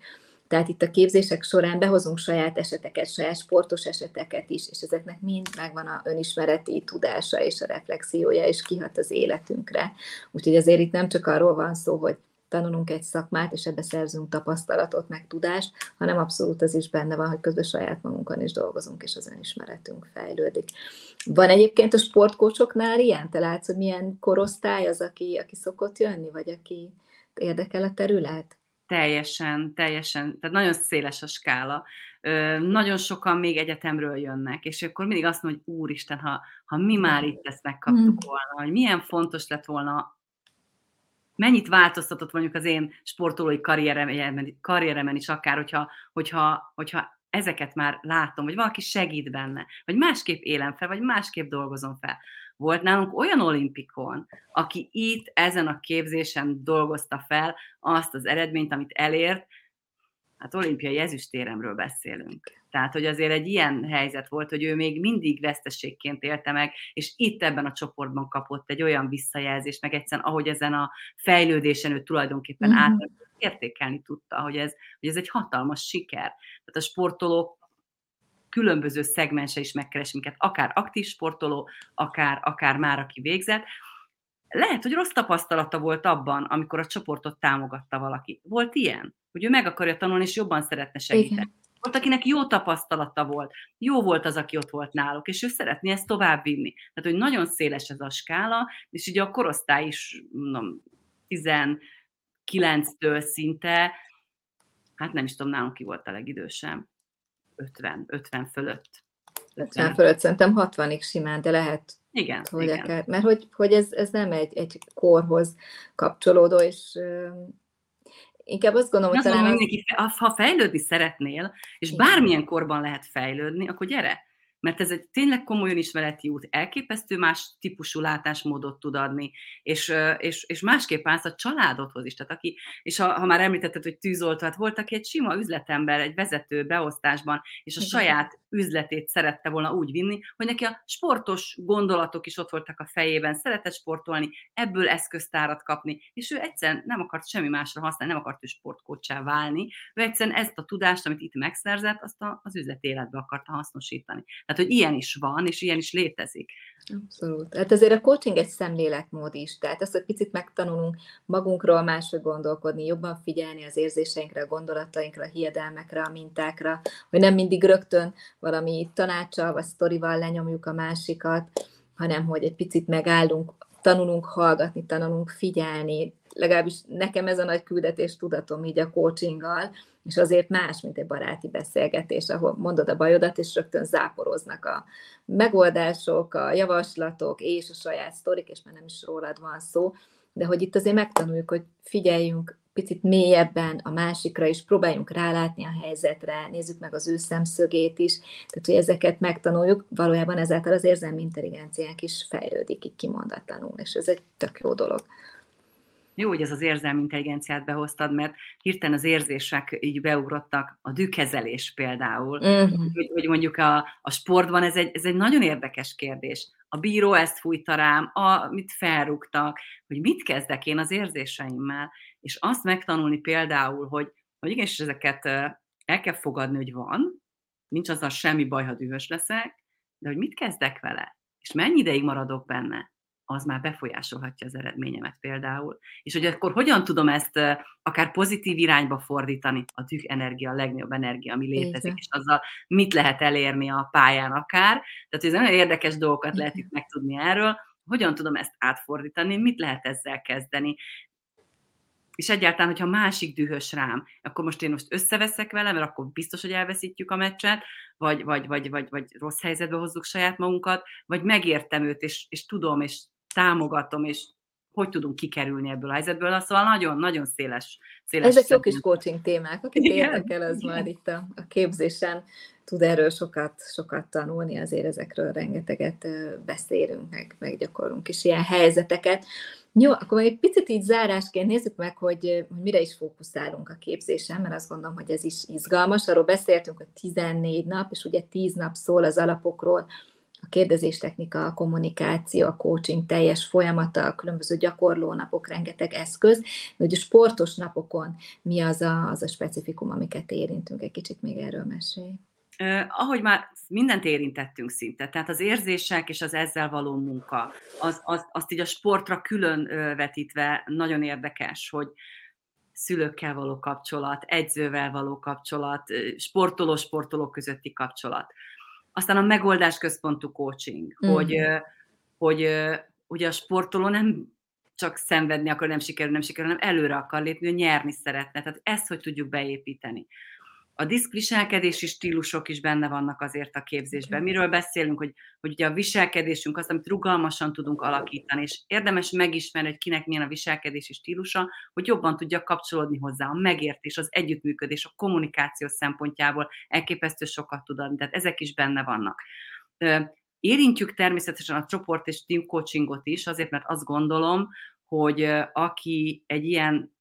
Tehát itt a képzések során behozunk saját eseteket, saját sportos eseteket is, és ezeknek mind megvan a önismereti tudása és a reflexiója, és kihat az életünkre. Úgyhogy azért itt nem csak arról van szó, hogy tanulunk egy szakmát, és ebbe szerzünk tapasztalatot, meg tudást, hanem abszolút az is benne van, hogy közben saját magunkon is dolgozunk, és az önismeretünk fejlődik. Van egyébként a sportkócsoknál ilyen? Te látsz, hogy milyen korosztály az, aki, aki szokott jönni, vagy aki érdekel a terület? Teljesen, teljesen, tehát nagyon széles a skála. Ö, nagyon sokan még egyetemről jönnek, és akkor mindig azt mondom, hogy úristen, ha, ha mi már itt ezt megkaptuk mm. volna, hogy milyen fontos lett volna mennyit változtatott mondjuk az én sportolói karrieremen, karrieremen is akár, hogyha, hogyha, hogyha ezeket már látom, vagy valaki segít benne, vagy másképp élem fel, vagy másképp dolgozom fel. Volt nálunk olyan olimpikon, aki itt ezen a képzésen dolgozta fel azt az eredményt, amit elért, hát olimpiai ezüstéremről beszélünk. Tehát, hogy azért egy ilyen helyzet volt, hogy ő még mindig veszteségként élte meg, és itt ebben a csoportban kapott egy olyan visszajelzést, meg egyszerűen, ahogy ezen a fejlődésen ő tulajdonképpen mm-hmm. át értékelni tudta, hogy ez, hogy ez egy hatalmas siker. Tehát a sportolók különböző szegmense is megkeres minket, akár aktív sportoló, akár, akár már aki végzett. Lehet, hogy rossz tapasztalata volt abban, amikor a csoportot támogatta valaki. Volt ilyen? Hogy ő meg akarja tanulni, és jobban szeretne segíteni. Igen. Volt, akinek jó tapasztalata volt, jó volt az, aki ott volt náluk, és ő szeretné ezt továbbvinni. Tehát, hogy nagyon széles ez a skála, és ugye a korosztály is, mondom, 19-től szinte, hát nem is tudom, nálunk ki volt a legidősebb, 50, 50 fölött. 50 fölött, szerintem 60-ig simán, de lehet igen, hogy igen. Akár, mert hogy, hogy ez, ez nem egy, egy korhoz kapcsolódó, és Inkább azt gondolom, hogy talán... Az... Mindenki, ha fejlődni szeretnél, és bármilyen korban lehet fejlődni, akkor gyere! Mert ez egy tényleg komoly önismereti út, elképesztő más típusú látásmódot tud adni, és, és, és másképp állsz a családodhoz is. Tehát aki, és ha, ha már említetted, hogy tűzoltó, hát volt, aki egy sima üzletember, egy vezető beosztásban, és a saját üzletét szerette volna úgy vinni, hogy neki a sportos gondolatok is ott voltak a fejében, szeretett sportolni, ebből eszköztárat kapni, és ő egyszerűen nem akart semmi másra használni, nem akart ő sportkócsá válni, ő egyszerűen ezt a tudást, amit itt megszerzett, azt a, az üzlet életbe akarta hasznosítani. Tehát, hogy ilyen is van, és ilyen is létezik. Abszolút. Hát azért a coaching egy szemléletmód is, tehát azt, hogy picit megtanulunk magunkról máshogy gondolkodni, jobban figyelni az érzéseinkre, a gondolatainkra, a hiedelmekre, a mintákra, hogy nem mindig rögtön valami tanácssal vagy sztorival lenyomjuk a másikat, hanem hogy egy picit megállunk, tanulunk hallgatni, tanulunk figyelni, legalábbis nekem ez a nagy küldetés tudatom így a coachinggal, és azért más, mint egy baráti beszélgetés, ahol mondod a bajodat, és rögtön záporoznak a megoldások, a javaslatok, és a saját sztorik, és már nem is rólad van szó, de hogy itt azért megtanuljuk, hogy figyeljünk picit mélyebben a másikra is, próbáljunk rálátni a helyzetre, nézzük meg az ő szemszögét is, tehát hogy ezeket megtanuljuk, valójában ezáltal az érzelmi intelligenciánk is fejlődik így kimondatlanul, és ez egy tök jó dolog. Jó, hogy ez az érzelmi intelligenciát behoztad, mert hirtelen az érzések így beugrottak, a dűkezelés például, uh-huh. hogy, hogy mondjuk a, a sportban ez egy, ez egy nagyon érdekes kérdés. A bíró ezt fújta rám, amit felrúgtak, hogy mit kezdek én az érzéseimmel, és azt megtanulni például, hogy, hogy igenis ezeket el kell fogadni, hogy van, nincs azzal semmi baj, ha dühös leszek, de hogy mit kezdek vele, és mennyi ideig maradok benne, az már befolyásolhatja az eredményemet például. És hogy akkor hogyan tudom ezt akár pozitív irányba fordítani, a tűk energia a legnagyobb energia, ami létezik, Igen. és azzal mit lehet elérni a pályán akár. Tehát ez nagyon érdekes dolgokat lehet itt megtudni erről, hogyan tudom ezt átfordítani, mit lehet ezzel kezdeni. És egyáltalán, hogyha másik dühös rám, akkor most én most összeveszek vele, mert akkor biztos, hogy elveszítjük a meccset, vagy, vagy, vagy, vagy, vagy rossz helyzetbe hozzuk saját magunkat, vagy megértem őt, és, és tudom, és támogatom, és hogy tudunk kikerülni ebből a helyzetből, szóval nagyon-nagyon széles, széles Ezek jó kis coaching témák, akit érdekel, az igen. majd itt a, a képzésen tud erről sokat, sokat tanulni, azért ezekről rengeteget beszélünk, meg, meg gyakorlunk is ilyen helyzeteket. Jó, akkor egy picit így zárásként nézzük meg, hogy, hogy mire is fókuszálunk a képzésen, mert azt gondolom, hogy ez is izgalmas. Arról beszéltünk, hogy 14 nap, és ugye 10 nap szól az alapokról, a kérdezéstechnika, a kommunikáció, a coaching teljes folyamata, a különböző gyakorlónapok, rengeteg eszköz, de a sportos napokon mi az a, az a specifikum, amiket érintünk, egy kicsit még erről mesélj. Ahogy már mindent érintettünk szinte, tehát az érzések és az ezzel való munka, az, az, azt így a sportra külön vetítve nagyon érdekes, hogy szülőkkel való kapcsolat, egyzővel való kapcsolat, sportoló-sportolók közötti kapcsolat. Aztán a megoldás központú coaching, mm. hogy, hogy ugye a sportoló nem csak szenvedni akar, nem sikerül, nem sikerül, hanem előre akar lépni, hogy nyerni szeretne. Tehát ezt hogy tudjuk beépíteni a diszkviselkedési stílusok is benne vannak azért a képzésben. Miről beszélünk, hogy, hogy ugye a viselkedésünk az, amit rugalmasan tudunk alakítani, és érdemes megismerni, hogy kinek milyen a viselkedési stílusa, hogy jobban tudja kapcsolódni hozzá. A megértés, az együttműködés, a kommunikáció szempontjából elképesztő sokat tud adni, tehát ezek is benne vannak. Érintjük természetesen a csoport és team coachingot is, azért mert azt gondolom, hogy aki egy ilyen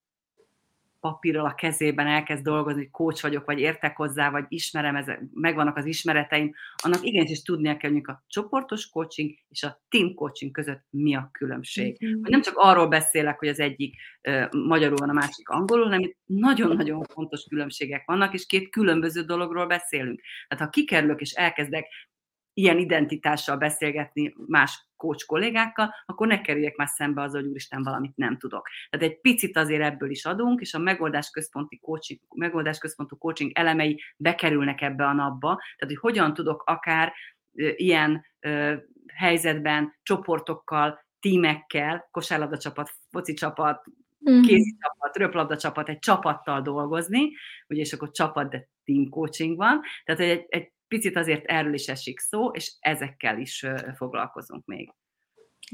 papírral a kezében elkezd dolgozni, hogy coach vagyok, vagy értek hozzá, vagy ismerem, ezek, megvannak az ismereteim, annak igenis is tudnia kell, hogy a csoportos coaching és a team coaching között mi a különbség. Mm-hmm. Hogy nem csak arról beszélek, hogy az egyik uh, magyarul van, a másik angolul, hanem itt nagyon-nagyon fontos különbségek vannak, és két különböző dologról beszélünk. Tehát ha kikerülök és elkezdek ilyen identitással beszélgetni más coach kollégákkal, akkor ne kerüljek már szembe az, hogy úristen valamit nem tudok. Tehát egy picit azért ebből is adunk, és a megoldás központi coaching, megoldás központú coaching elemei bekerülnek ebbe a napba, tehát hogy hogyan tudok akár ilyen ö, helyzetben csoportokkal, tímekkel, kosárlabda csapat, foci csapat, mm-hmm. kézi csapat, röplabda csapat, egy csapattal dolgozni, ugye, és akkor csapat, de team coaching van, tehát egy, egy picit azért erről is esik szó, és ezekkel is foglalkozunk még.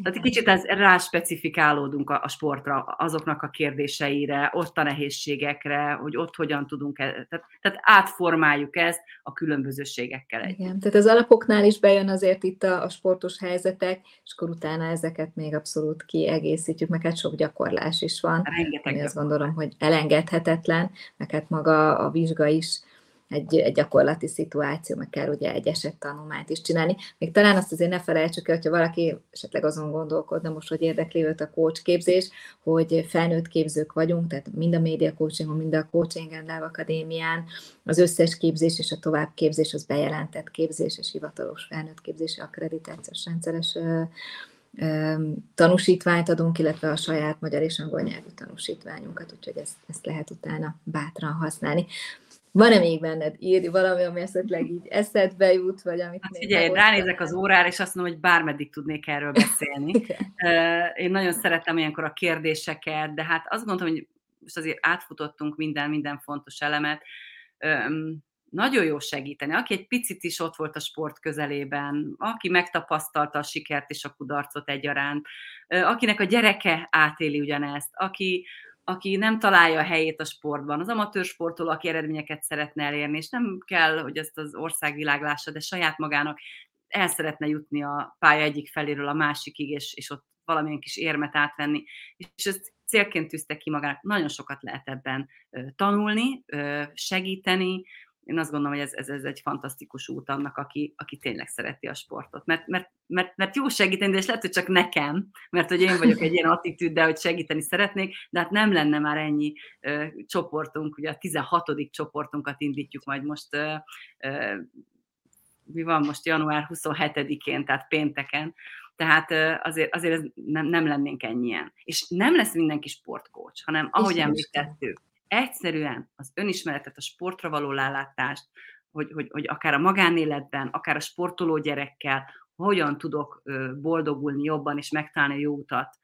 Tehát egy kicsit ez, rá specifikálódunk a, a sportra, azoknak a kérdéseire, ott a nehézségekre, hogy ott hogyan tudunk, e, tehát, tehát átformáljuk ezt a különbözőségekkel együtt. Igen, tehát az alapoknál is bejön azért itt a, a sportos helyzetek, és akkor utána ezeket még abszolút kiegészítjük, meg hát sok gyakorlás is van. Rengeteg ami azt gondolom, hogy elengedhetetlen, meg hát maga a vizsga is egy, egy gyakorlati szituáció, meg kell ugye egy esettanulmányt is csinálni. Még talán azt azért ne felejtsük el, hogyha valaki esetleg azon gondolkodna most, hogy érdekli őt a coach képzés, hogy felnőtt képzők vagyunk, tehát mind a média coachingon, mind a coaching and Love akadémián az összes képzés és a továbbképzés az bejelentett képzés és hivatalos felnőtt képzési akkreditációs rendszeres tanúsítványt adunk, illetve a saját magyar és angol nyelvű tanúsítványunkat, úgyhogy ezt, ezt lehet utána bátran használni. Van-e még benned írni valami, ami esetleg így eszedbe jut, vagy amit hát, még Figyelj, ránézek az órára, és azt mondom, hogy bármeddig tudnék erről beszélni. Én nagyon szeretem ilyenkor a kérdéseket, de hát azt gondolom, hogy most azért átfutottunk minden, minden fontos elemet. Nagyon jó segíteni. Aki egy picit is ott volt a sport közelében, aki megtapasztalta a sikert és a kudarcot egyaránt, akinek a gyereke átéli ugyanezt, aki, aki nem találja a helyét a sportban, az amatőr sportoló, aki eredményeket szeretne elérni, és nem kell, hogy ezt az országvilág lássa, de saját magának el szeretne jutni a pálya egyik feléről a másikig, és, és ott valamilyen kis érmet átvenni. És ezt célként tűzte ki magának. Nagyon sokat lehet ebben tanulni, segíteni, én azt gondolom, hogy ez, ez, ez egy fantasztikus út annak, aki, aki tényleg szereti a sportot. Mert, mert, mert, mert jó segíteni, de és lehet, hogy csak nekem, mert hogy én vagyok egy ilyen attitűddel, hogy segíteni szeretnék, de hát nem lenne már ennyi ö, csoportunk, ugye a 16. csoportunkat indítjuk majd most, ö, ö, mi van most január 27-én, tehát pénteken, tehát azért, azért nem, nem lennénk ennyien. És nem lesz mindenki sportkócs, hanem ahogy említettük, egyszerűen az önismeretet, a sportra való lálátást, hogy, hogy, hogy akár a magánéletben, akár a sportoló gyerekkel, hogyan tudok boldogulni jobban és megtalálni a jó utat,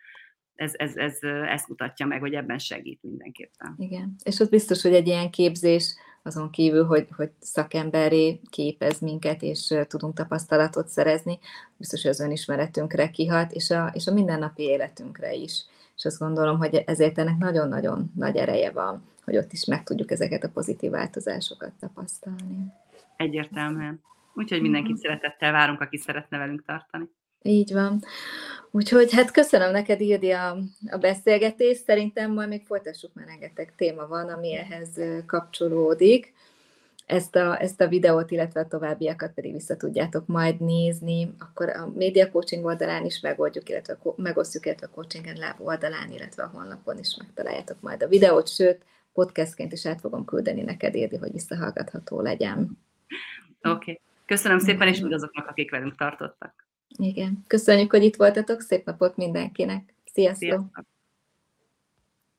ez, ez, ez, ez mutatja meg, hogy ebben segít mindenképpen. Igen, és az biztos, hogy egy ilyen képzés azon kívül, hogy, hogy szakemberé képez minket, és tudunk tapasztalatot szerezni, biztos, hogy az önismeretünkre kihat, és a, és a mindennapi életünkre is. És azt gondolom, hogy ezért ennek nagyon-nagyon nagy ereje van, hogy ott is meg tudjuk ezeket a pozitív változásokat tapasztalni. Egyértelműen. Úgyhogy mindenkit mhm. szeretettel várunk, aki szeretne velünk tartani. Így van. Úgyhogy hát köszönöm neked, Ildi, a, a beszélgetést. Szerintem majd még folytassuk, mert rengeteg téma van, ami ehhez kapcsolódik. Ezt a, ezt a videót, illetve a továbbiakat pedig vissza tudjátok majd nézni. Akkor a Media Coaching oldalán is megoldjuk, illetve megosztjuk, illetve a Coaching Lab oldalán, illetve a honlapon is megtaláljátok majd a videót, sőt, podcastként is át fogom küldeni neked, Ildi, hogy visszahallgatható legyen. Oké. Okay. Köszönöm szépen, és mindazoknak, akik velünk tartottak. Igen. Köszönjük, hogy itt voltatok. Szép napot mindenkinek. Sziasztok! Sziasztok.